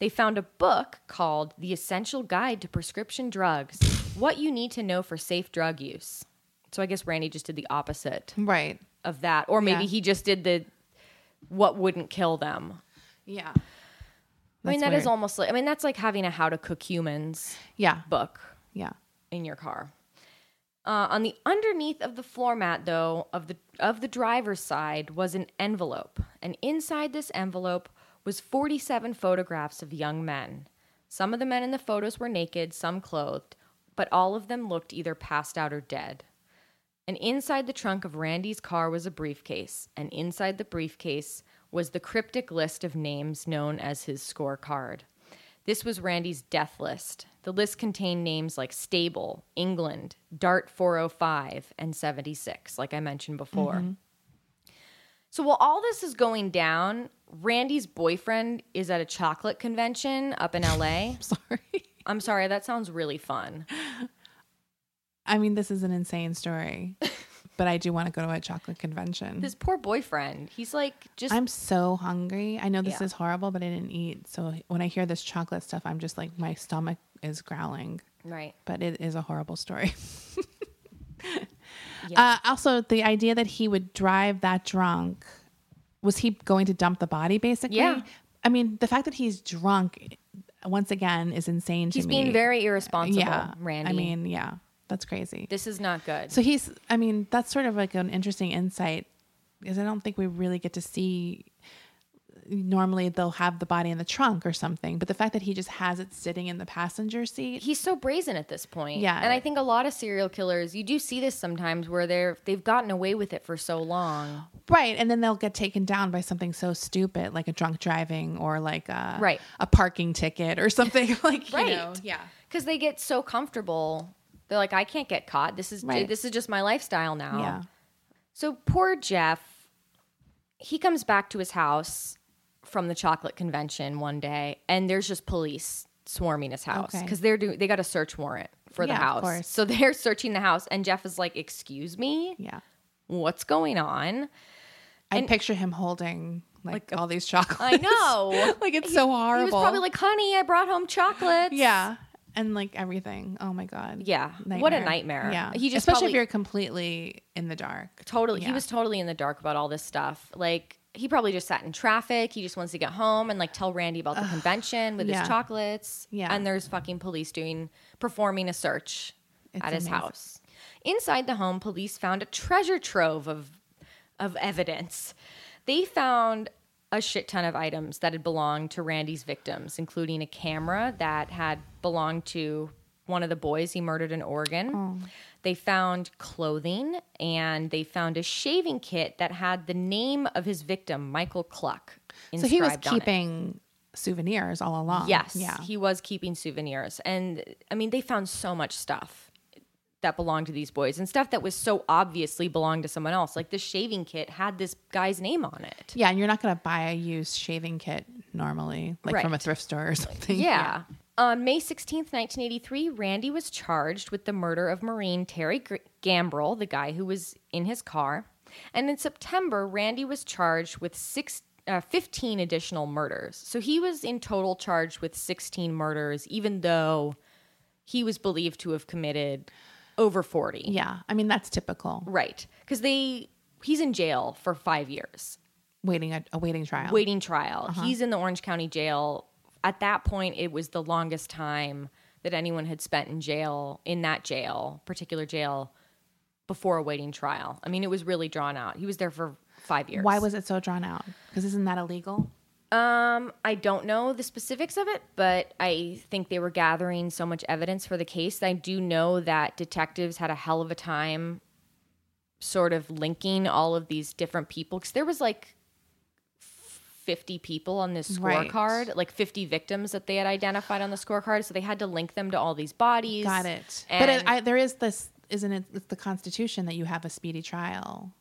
A: They found a book called The Essential Guide to Prescription Drugs What You Need to Know for Safe Drug Use. So I guess Randy just did the opposite
B: right.
A: Of that or maybe
B: Yeah.
A: he just did the what wouldn't kill them
B: Yeah.
A: i mean
B: That's
A: that is
B: weird.
A: almost like i mean that's like having a how to cook humans
B: Yeah.
A: book
B: Yeah.
A: in your car uh, on the underneath of the floor mat though of the of the driver's side was an envelope and inside this envelope was 47 photographs of young men some of the men in the photos were naked some clothed but all of them looked either passed out or dead and inside the trunk of Randy's car was a briefcase, and inside the briefcase was the cryptic list of names known as his scorecard. This was Randy's death list. The list contained names like Stable, England, Dart 405, and 76, like I mentioned before. Mm-hmm. So while all this is going down, Randy's boyfriend is at a chocolate convention up in LA.
B: Sorry.
A: I'm sorry, that sounds really fun.
B: I mean, this is an insane story, but I do want to go to a chocolate convention.
A: This poor boyfriend, he's like just
B: I'm so hungry. I know this
A: Yeah.
B: is horrible, but I didn't eat. So when I hear this chocolate stuff, I'm just like, my stomach is growling.
A: right.
B: But it is a horrible story.
A: Yeah.
B: Uh, also, the idea that he would drive that drunk was he going to dump the body basically?
A: Yeah.
B: I mean, the fact that he's drunk once again is insane to me.
A: He's
B: me.
A: being very irresponsible,
B: yeah,
A: Randy.
B: I mean, yeah, that's crazy.
A: this is not good.
B: So he's, I mean, that's sort of like an interesting insight because I don't think we really get to see normally they'll have the body in the trunk or something. But the fact that he just has it sitting in the passenger seat,
A: He's so brazen at this point.
B: Yeah.
A: And I think a lot of serial killers, you do see this sometimes where they're they've gotten away with it for so long.
B: right? And then they'll get taken down by something so stupid like a drunk driving or like a
A: Right.
B: a parking ticket or something like
A: Right.
B: you know, yeah.
A: Because they get so comfortable. They're like, I can't get caught. This is
B: Right.
A: this is just my lifestyle now.
B: Yeah.
A: So poor Jeff, he comes back to his house from the chocolate convention one day, and there's just police swarming his house
B: Okay.
A: because they're doing they got a search warrant for the
B: Yeah, of
A: house. So they're searching the house, and Jeff is like, "Excuse me,
B: Yeah.
A: what's going on?"
B: I picture him holding like, all these chocolates.
A: I know.
B: like it's so horrible.
A: He was probably like, "Honey, I brought home chocolates."
B: Yeah. And like everything. Oh my god.
A: Yeah. What a nightmare.
B: Yeah.
A: He just
B: especially
A: probably-
B: if you're completely in the dark.
A: totally. He was totally in the dark about all this stuff. Like he probably just sat in traffic. He just wants to get home and like tell Randy about the convention with
B: yeah.
A: his chocolates.
B: Yeah.
A: And there's fucking police doing performing a search
B: It's
A: at his
B: amazing.
A: house. Inside the home, police found a treasure trove of of evidence. They found a shit ton of items that had belonged to Randy's victims, including a camera that had belonged to one of the boys he murdered in Oregon.
B: Oh.
A: They found clothing and they found a shaving kit that had the name of his victim, Michael Cluck.
B: So he was
A: inscribed on it.
B: keeping souvenirs all along.
A: Yes,
B: Yeah.
A: he was keeping souvenirs, and I mean, they found so much stuff that belonged to these boys, and stuff that was so obviously belonged to someone else. Like the shaving kit had this guy's name on it.
B: Yeah, and you're not going to buy a used shaving kit normally, like from a thrift store or something.
A: Yeah. On May 16th, 1983, Randy was charged with the murder of Marine Terry Gr- Gambrel, the guy who was in his car. And in September, Randy was charged with six, uh, 15 additional murders. So he was in total charged with 16 murders, even though he was believed to have committed over 40.
B: Yeah. I mean, that's typical.
A: Right. Because they. He's in jail for five years.
B: Waiting a, a waiting trial.
A: waiting trial. Uh-huh. He's in the Orange County jail. At that point, it was the longest time that anyone had spent in jail, in that jail, particular jail, before a waiting trial. I mean, it was really drawn out. He was there for five years.
B: Why was it so drawn out? Because isn't that illegal?
A: Um, I don't know the specifics of it, but I think they were gathering so much evidence for the case. I do know that detectives had a hell of a time sort of linking all of these different people because there was like 50 people on this
B: Right.
A: scorecard, like 50 victims that they had identified on the scorecard. So they had to link them to all these bodies.
B: Got it. but it, I, there is this, isn't it? It's the Constitution that you have a speedy trial.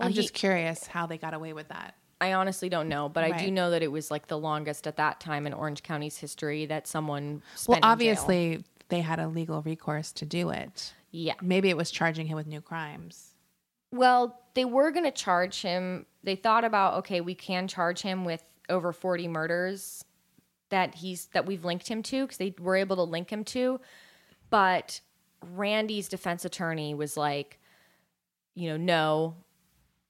B: I'm
A: he-
B: just curious how they got away with that.
A: I honestly don't know, but I do know that it was like the longest at that time in Orange County's history that someone spent
B: Well, obviously, they had a legal recourse to do it.
A: Yeah.
B: Maybe it was charging him with new crimes.
A: Well, they were going to charge him. They thought about okay, we can charge him with over 40 murders that he's that we've linked him to because they were able to link him to. But Randy's defense attorney was like, you know, no,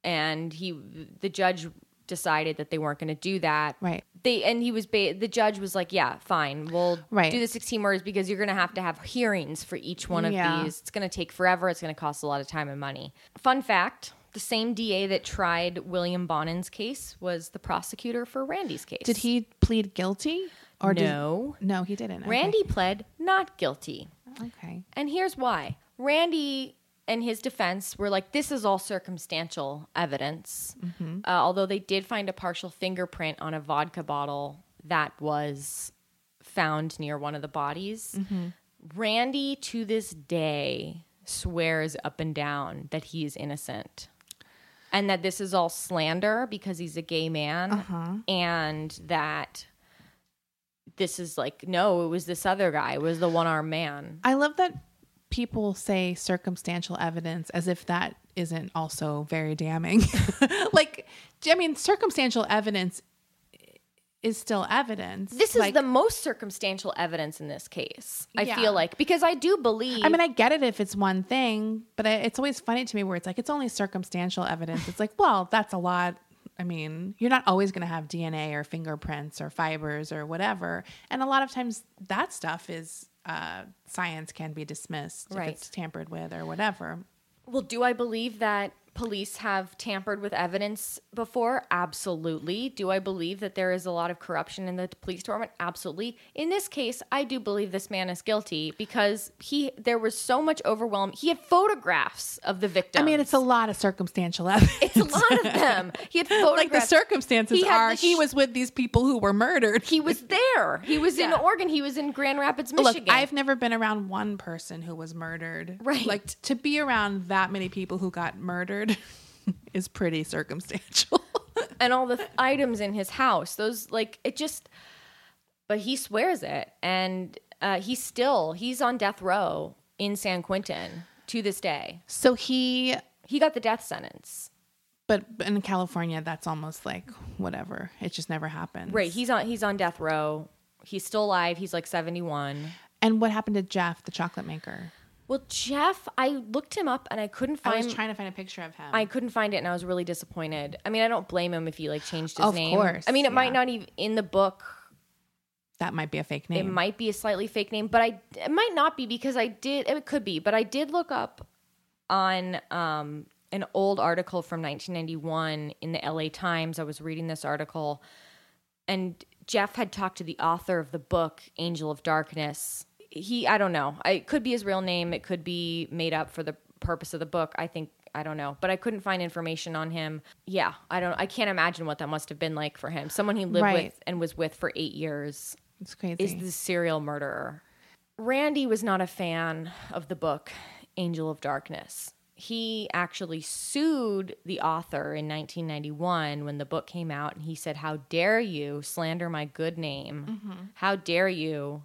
A: and he the judge decided that they weren't going to do that.
B: Right.
A: They and he was ba- the judge was like, yeah, fine, we'll
B: Right.
A: do the 16 murders because you're going to have to have hearings for each one of
B: Yeah.
A: these. It's going to take forever. It's going to cost a lot of time and money. Fun fact: the same DA that tried William Bonin's case was the prosecutor for Randy's case.
B: Did he plead guilty? Or
A: No.
B: Did, no, he didn't. Okay.
A: Randy pled not guilty.
B: Okay.
A: And here's why. Randy and his defense were like, this is all circumstantial evidence. Mm-hmm. Uh, although they did find a partial fingerprint on a vodka bottle that was found near one of the bodies. Mm-hmm. Randy, to this day, swears up and down that he is innocent. And that this is all slander because he's a gay man. Uh-huh. And that this is like, no, it was this other guy, it was the one armed man.
B: I love that people say circumstantial evidence as if that isn't also very damning. like, I mean, circumstantial evidence is still evidence.
A: This is the most circumstantial evidence in this case. I
B: Yeah.
A: feel like because I do believe.
B: I mean, I get it if it's one thing, but I, it's always funny to me where it's like it's only circumstantial evidence. It's like, well, that's a lot. I mean, you're not always going to have DNA or fingerprints or fibers or whatever, and a lot of times that stuff is uh, science can be dismissed
A: Right.
B: if it's tampered with or whatever.
A: well, do I believe that police have tampered with evidence before? Absolutely. Do I believe that there is a lot of corruption in the police department? Absolutely. In this case, I do believe this man is guilty because he there was so much overwhelm. He had photographs of the victim.
B: I mean, it's a lot of circumstantial evidence.
A: it's a lot of them. He had photographs.
B: like the circumstances
A: He
B: are
A: the
B: he was with these people who were murdered.
A: He was there. He was in Oregon. He was in Grand Rapids,
B: Look,
A: Michigan.
B: I've never been around one person who was murdered.
A: Right.
B: Like t- to be around that many people who got murdered is pretty circumstantial.
A: and all the th- items in his house. Those like it just but he swears it and uh, he's still he's on death row in San Quentin to this day.
B: so he
A: He got the death sentence.
B: but but in California that's almost like whatever. It just never happened.
A: Right, he's on he's on death row. He's still alive. He's like 71.
B: And what happened to Jeff, the chocolate maker?
A: Well, Jeff, I looked him up and I couldn't find.
B: I was trying to find a picture of him.
A: I couldn't find it and I was really disappointed. I mean, I don't blame him if he like changed his
B: Of
A: name.
B: course,
A: I mean, it might not even in the book
B: that might be a fake name.
A: It might be a slightly fake name, but I it might not be because I did it could be, but I did look up on um, an old article from 1991 in the LA Times. I was reading this article, and Jeff had talked to the author of the book Angel of Darkness. He I don't know. I, it could be his real name. It could be made up for the purpose of the book. I think I don't know, but I couldn't find information on him. Yeah, I don't. I can't imagine what that must have been like for him. Someone he lived
B: Right.
A: with and was with for eight years
B: it's crazy.
A: is the serial murderer. Randy was not a fan of the book Angel of Darkness. He actually sued the author in 1991 when the book came out, and he said, How dare you slander my good name? Mm-hmm. How dare you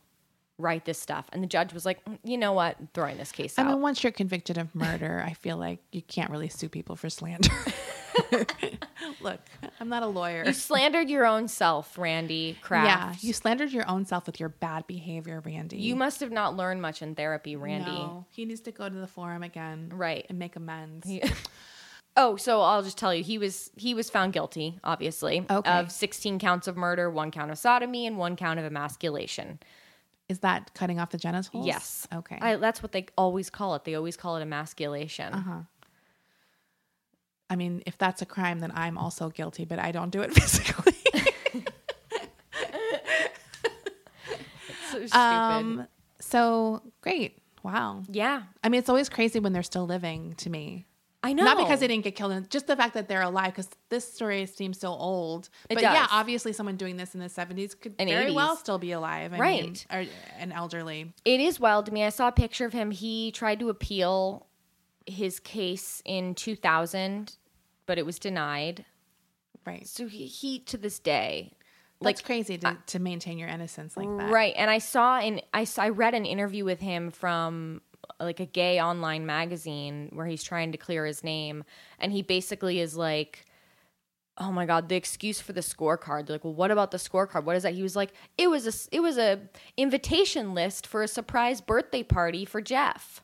A: write this stuff? And the judge was like, "Mm, You know what? I'm throwing this case
B: I
A: out.
B: mean, once you're convicted of murder, I feel like you can't really sue people for slander. Look, I'm not a lawyer.
A: you slandered your own self, Randy Kraft.
B: Yeah, you slandered your own self with your bad behavior, Randy.
A: You must have not learned much in therapy, Randy.
B: No, he needs to go to the forum again,
A: Right.
B: and make amends.
A: Oh, so I'll just tell you, he was he was found guilty, obviously,
B: Okay.
A: of 16 counts of murder, one count of sodomy, and one count of emasculation.
B: Is that cutting off the genitals?
A: Yes.
B: Okay.
A: I, that's what they always call it. They always call it emasculation.
B: Uh-huh. I mean, if that's a crime, then I'm also guilty, but I don't do it physically.
A: So stupid.
B: um. So great. Wow.
A: yeah,
B: I mean, it's always crazy when they're still living to me.
A: I know.
B: Not because they didn't get killed, just the fact that they're alive. Because this story seems so old.
A: It
B: but yeah, obviously, someone doing this in the seventies could
A: And
B: very
A: 80s.
B: well still be alive, I
A: Right.
B: Mean, or an elderly.
A: It is wild to me. I saw a picture of him. He tried to appeal his case in 2000, but it was denied.
B: Right.
A: So he, he to this day,
B: That's crazy to, to maintain your innocence like that.
A: Right. And I saw in I read an interview with him from like a gay online magazine where he's trying to clear his name. And he basically is like oh my god the excuse for the scorecard. They're like well what about the scorecard? What is that? He was like it was a it was a invitation list for a surprise birthday party for jeff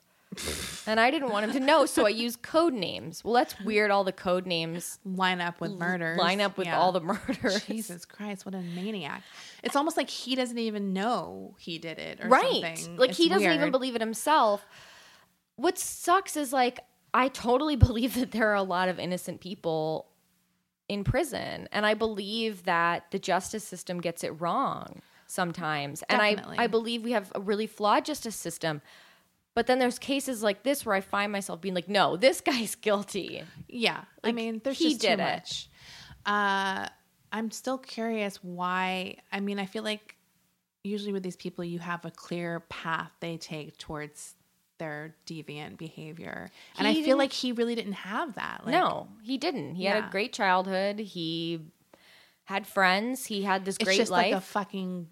A: and i didn't want him to know so i used code names well that's weird all the code names
B: Line up with murders.
A: line up with
B: Yeah.
A: all the murders
B: Jesus Christ, what a maniac. It's almost like he doesn't even know he did it or
A: right
B: something.
A: like
B: It's
A: he doesn't even believe it himself what sucks is like i totally believe that there are a lot of innocent people in prison and i believe that the justice system gets it wrong sometimes and i i believe we have a really flawed justice system but then there's cases like this where i find myself being like no this guy's guilty
B: Yeah. I mean, there's
A: he
B: just
A: did
B: too
A: it.
B: much. Uh, I'm still curious why. I mean, I feel like usually with these people, you have a clear path they take towards their deviant behavior. And I feel like he really didn't have that. Like,
A: no he didn't he had a great childhood he had friends he had this
B: It's
A: great
B: just
A: life
B: like a fucking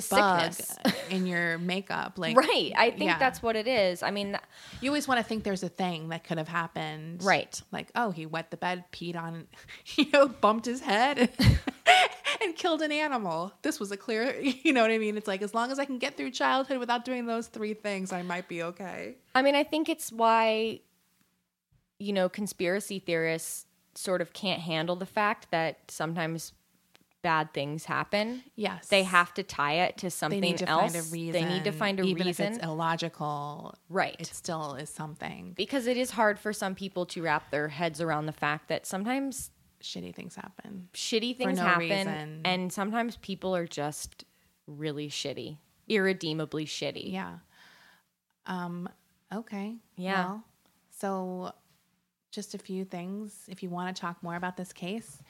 B: bug
A: sickness
B: in your makeup. Like,
A: right i think
B: yeah.
A: that's what it is i mean
B: You always want to think there's a thing that could have happened.
A: Right.
B: Like, oh, he wet the bed, peed on, you know, bumped his head and killed an animal. This was a clear, you know what I mean? It's like, as long as I can get through childhood without doing those three things, I might be okay.
A: I mean, I think it's why, you know, conspiracy theorists sort of can't handle the fact that sometimes bad things happen.
B: Yes.
A: They have to tie it to something
B: need to
A: else.
B: find a reason.
A: They need to find a
B: even
A: reason.
B: if it's illogical.
A: Right.
B: It still is something.
A: because it is hard for some people to wrap their heads around the fact that sometimes
B: Shitty things happen.
A: shitty things
B: no
A: happen
B: reason.
A: and sometimes people are just really shitty irredeemably shitty
B: Yeah. Um. Okay.
A: Yeah.
B: Well, so, just a few things. If you want to talk more about this case,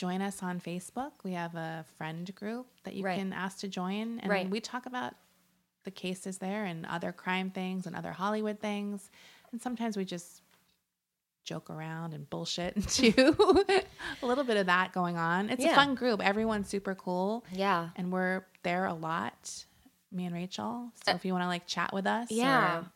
B: join us on Facebook. We have a friend group that you
A: Right.
B: can ask to join, and
A: Right.
B: we talk about the cases there and other crime things and other Hollywood things. And sometimes we just joke around and bullshit too. a little bit of that going on. It's a fun group. Everyone's super cool
A: yeah
B: and we're there a lot me and rachel so if you want to like chat with us
A: yeah.
B: or,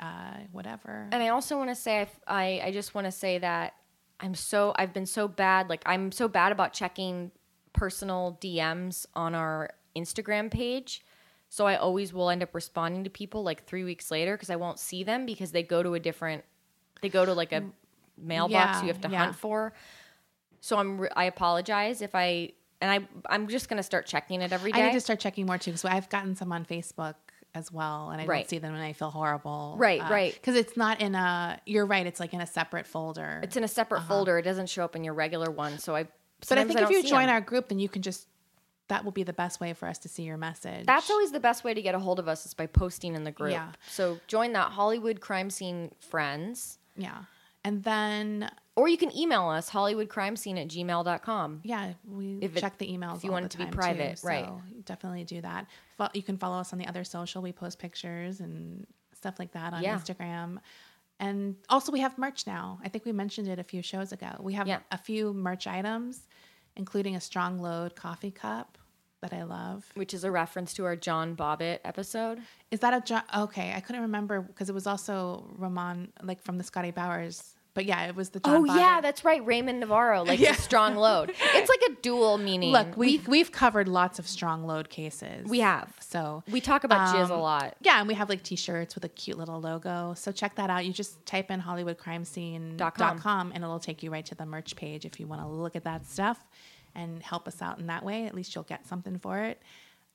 B: uh, whatever
A: and i also want to say I, I, I just want to say that i'm so i've been so bad like i'm so bad about checking personal dms on our instagram page. So i always will end up responding to people like three weeks later because i won't see them because they go to a different they go to like a mailbox
B: Yeah,
A: you have to
B: yeah.
A: hunt for. So i'm i apologize if i and i i'm just gonna start checking it every day
B: i need to start checking more too so i've gotten some on facebook as well and i
A: Right.
B: don't see them and i feel horrible
A: Right, right.
B: because it's not in a you're right it's like in a separate folder
A: it's in a separate folder it doesn't show up in your regular one so i
B: Uh-huh. but i think if you
A: join
B: join
A: 'em.
B: our group then you can just that will be the best way for us to see your message
A: That's always the best way to get a hold of us is by posting in the group.
B: Yeah.
A: So join that Hollywood crime scene friends.
B: yeah and then
A: Or you can email us, hollywoodcrimescene at gmail.com.
B: Yeah, we
A: If it-
B: check the emails.
A: if you want it to be private,
B: too,
A: right.
B: So definitely do that. Fo- You can follow us on the other social. We post pictures and stuff like that on
A: Yeah.
B: Instagram. And also, we have merch now. I think we mentioned it a few shows ago. We have
A: Yeah.
B: a few merch items, including a strong load coffee cup that I love.
A: Which is a reference to our John Bobbitt episode.
B: Is that a John? okay? I couldn't remember because it was also Ramon, like from the Scotty Bowers. But yeah, it was the John
A: Oh yeah, that's right. Raymond Novarro, like the strong load. It's like a dual meaning.
B: Look, we we've covered lots of strong load cases.
A: We have.
B: So
A: we talk about jizz a
B: Um,
A: lot.
B: Yeah, and we have like t-shirts with a cute little logo. So check that out. You just type in hollywoodcrimescene.com
A: com.
B: and it'll take you right to the merch page if you want to look at that stuff and help us out in that way. At least you'll get something for it.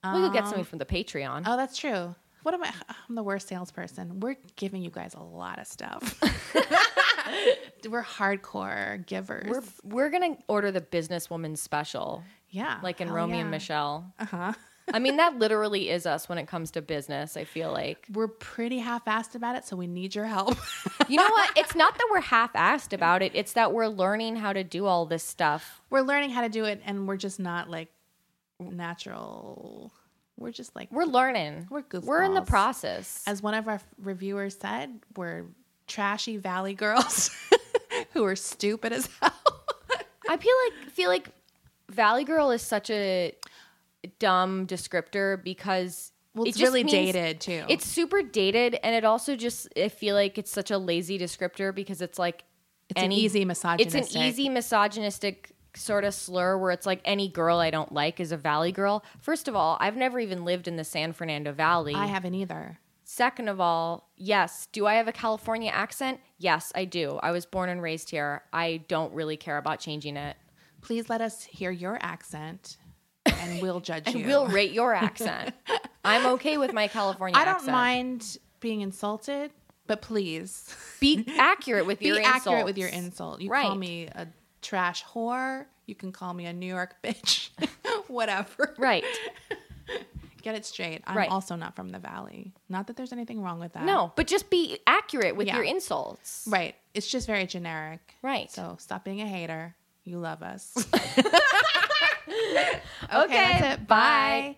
A: we could get something from the Patreon.
B: Oh, that's true. What am I? I'm the worst salesperson. We're giving you guys a lot of stuff. We're hardcore givers.
A: we're we're gonna order the businesswoman special,
B: yeah,
A: like in Romeo
B: yeah.
A: and Michelle.
B: Uh-huh.
A: I mean, that literally is us when it comes to business. I feel like.
B: We're pretty half-assed about it, so we need your help.
A: You know what? It's not that we're half-assed about it. It's that we're learning how to do all this stuff.
B: we're learning how to do it, and we're just not like natural. We're just like
A: We're learning.
B: We're
A: We're in the process.
B: as one of our reviewers said, we're trashy valley girls who are stupid as hell.
A: I feel like feel like Valley Girl is such a dumb descriptor because
B: Well, it's
A: just
B: really dated too.
A: It's super dated, and it also just I feel like it's such a lazy descriptor because it's like
B: It's an easy misogynistic.
A: It's an easy misogynistic sort of slur where it's like any girl I don't like is a Valley Girl. First of all, I've never even lived in the San Fernando Valley.
B: I haven't either.
A: Second of all, yes, do I have a California accent? Yes, I do. I was born and raised here. I don't really care about changing it.
B: Please let us hear your accent, and we'll judge
A: And
B: you.
A: we'll rate your accent. I'm okay with my California accent.
B: I don't
A: accent.
B: mind being insulted, but please
A: Be accurate with
B: be
A: your
B: accurate with your insult. You call me a trash whore. You can call me a New York bitch. Whatever.
A: Right.
B: Get it straight. I'm
A: Right.
B: also not from the valley. Not that there's anything wrong with that.
A: No, but just be accurate with
B: Yeah.
A: your insults.
B: Right. It's just very generic.
A: Right.
B: So stop being a hater. You love us.
A: Okay,
B: that's it.
A: bye.
B: Bye.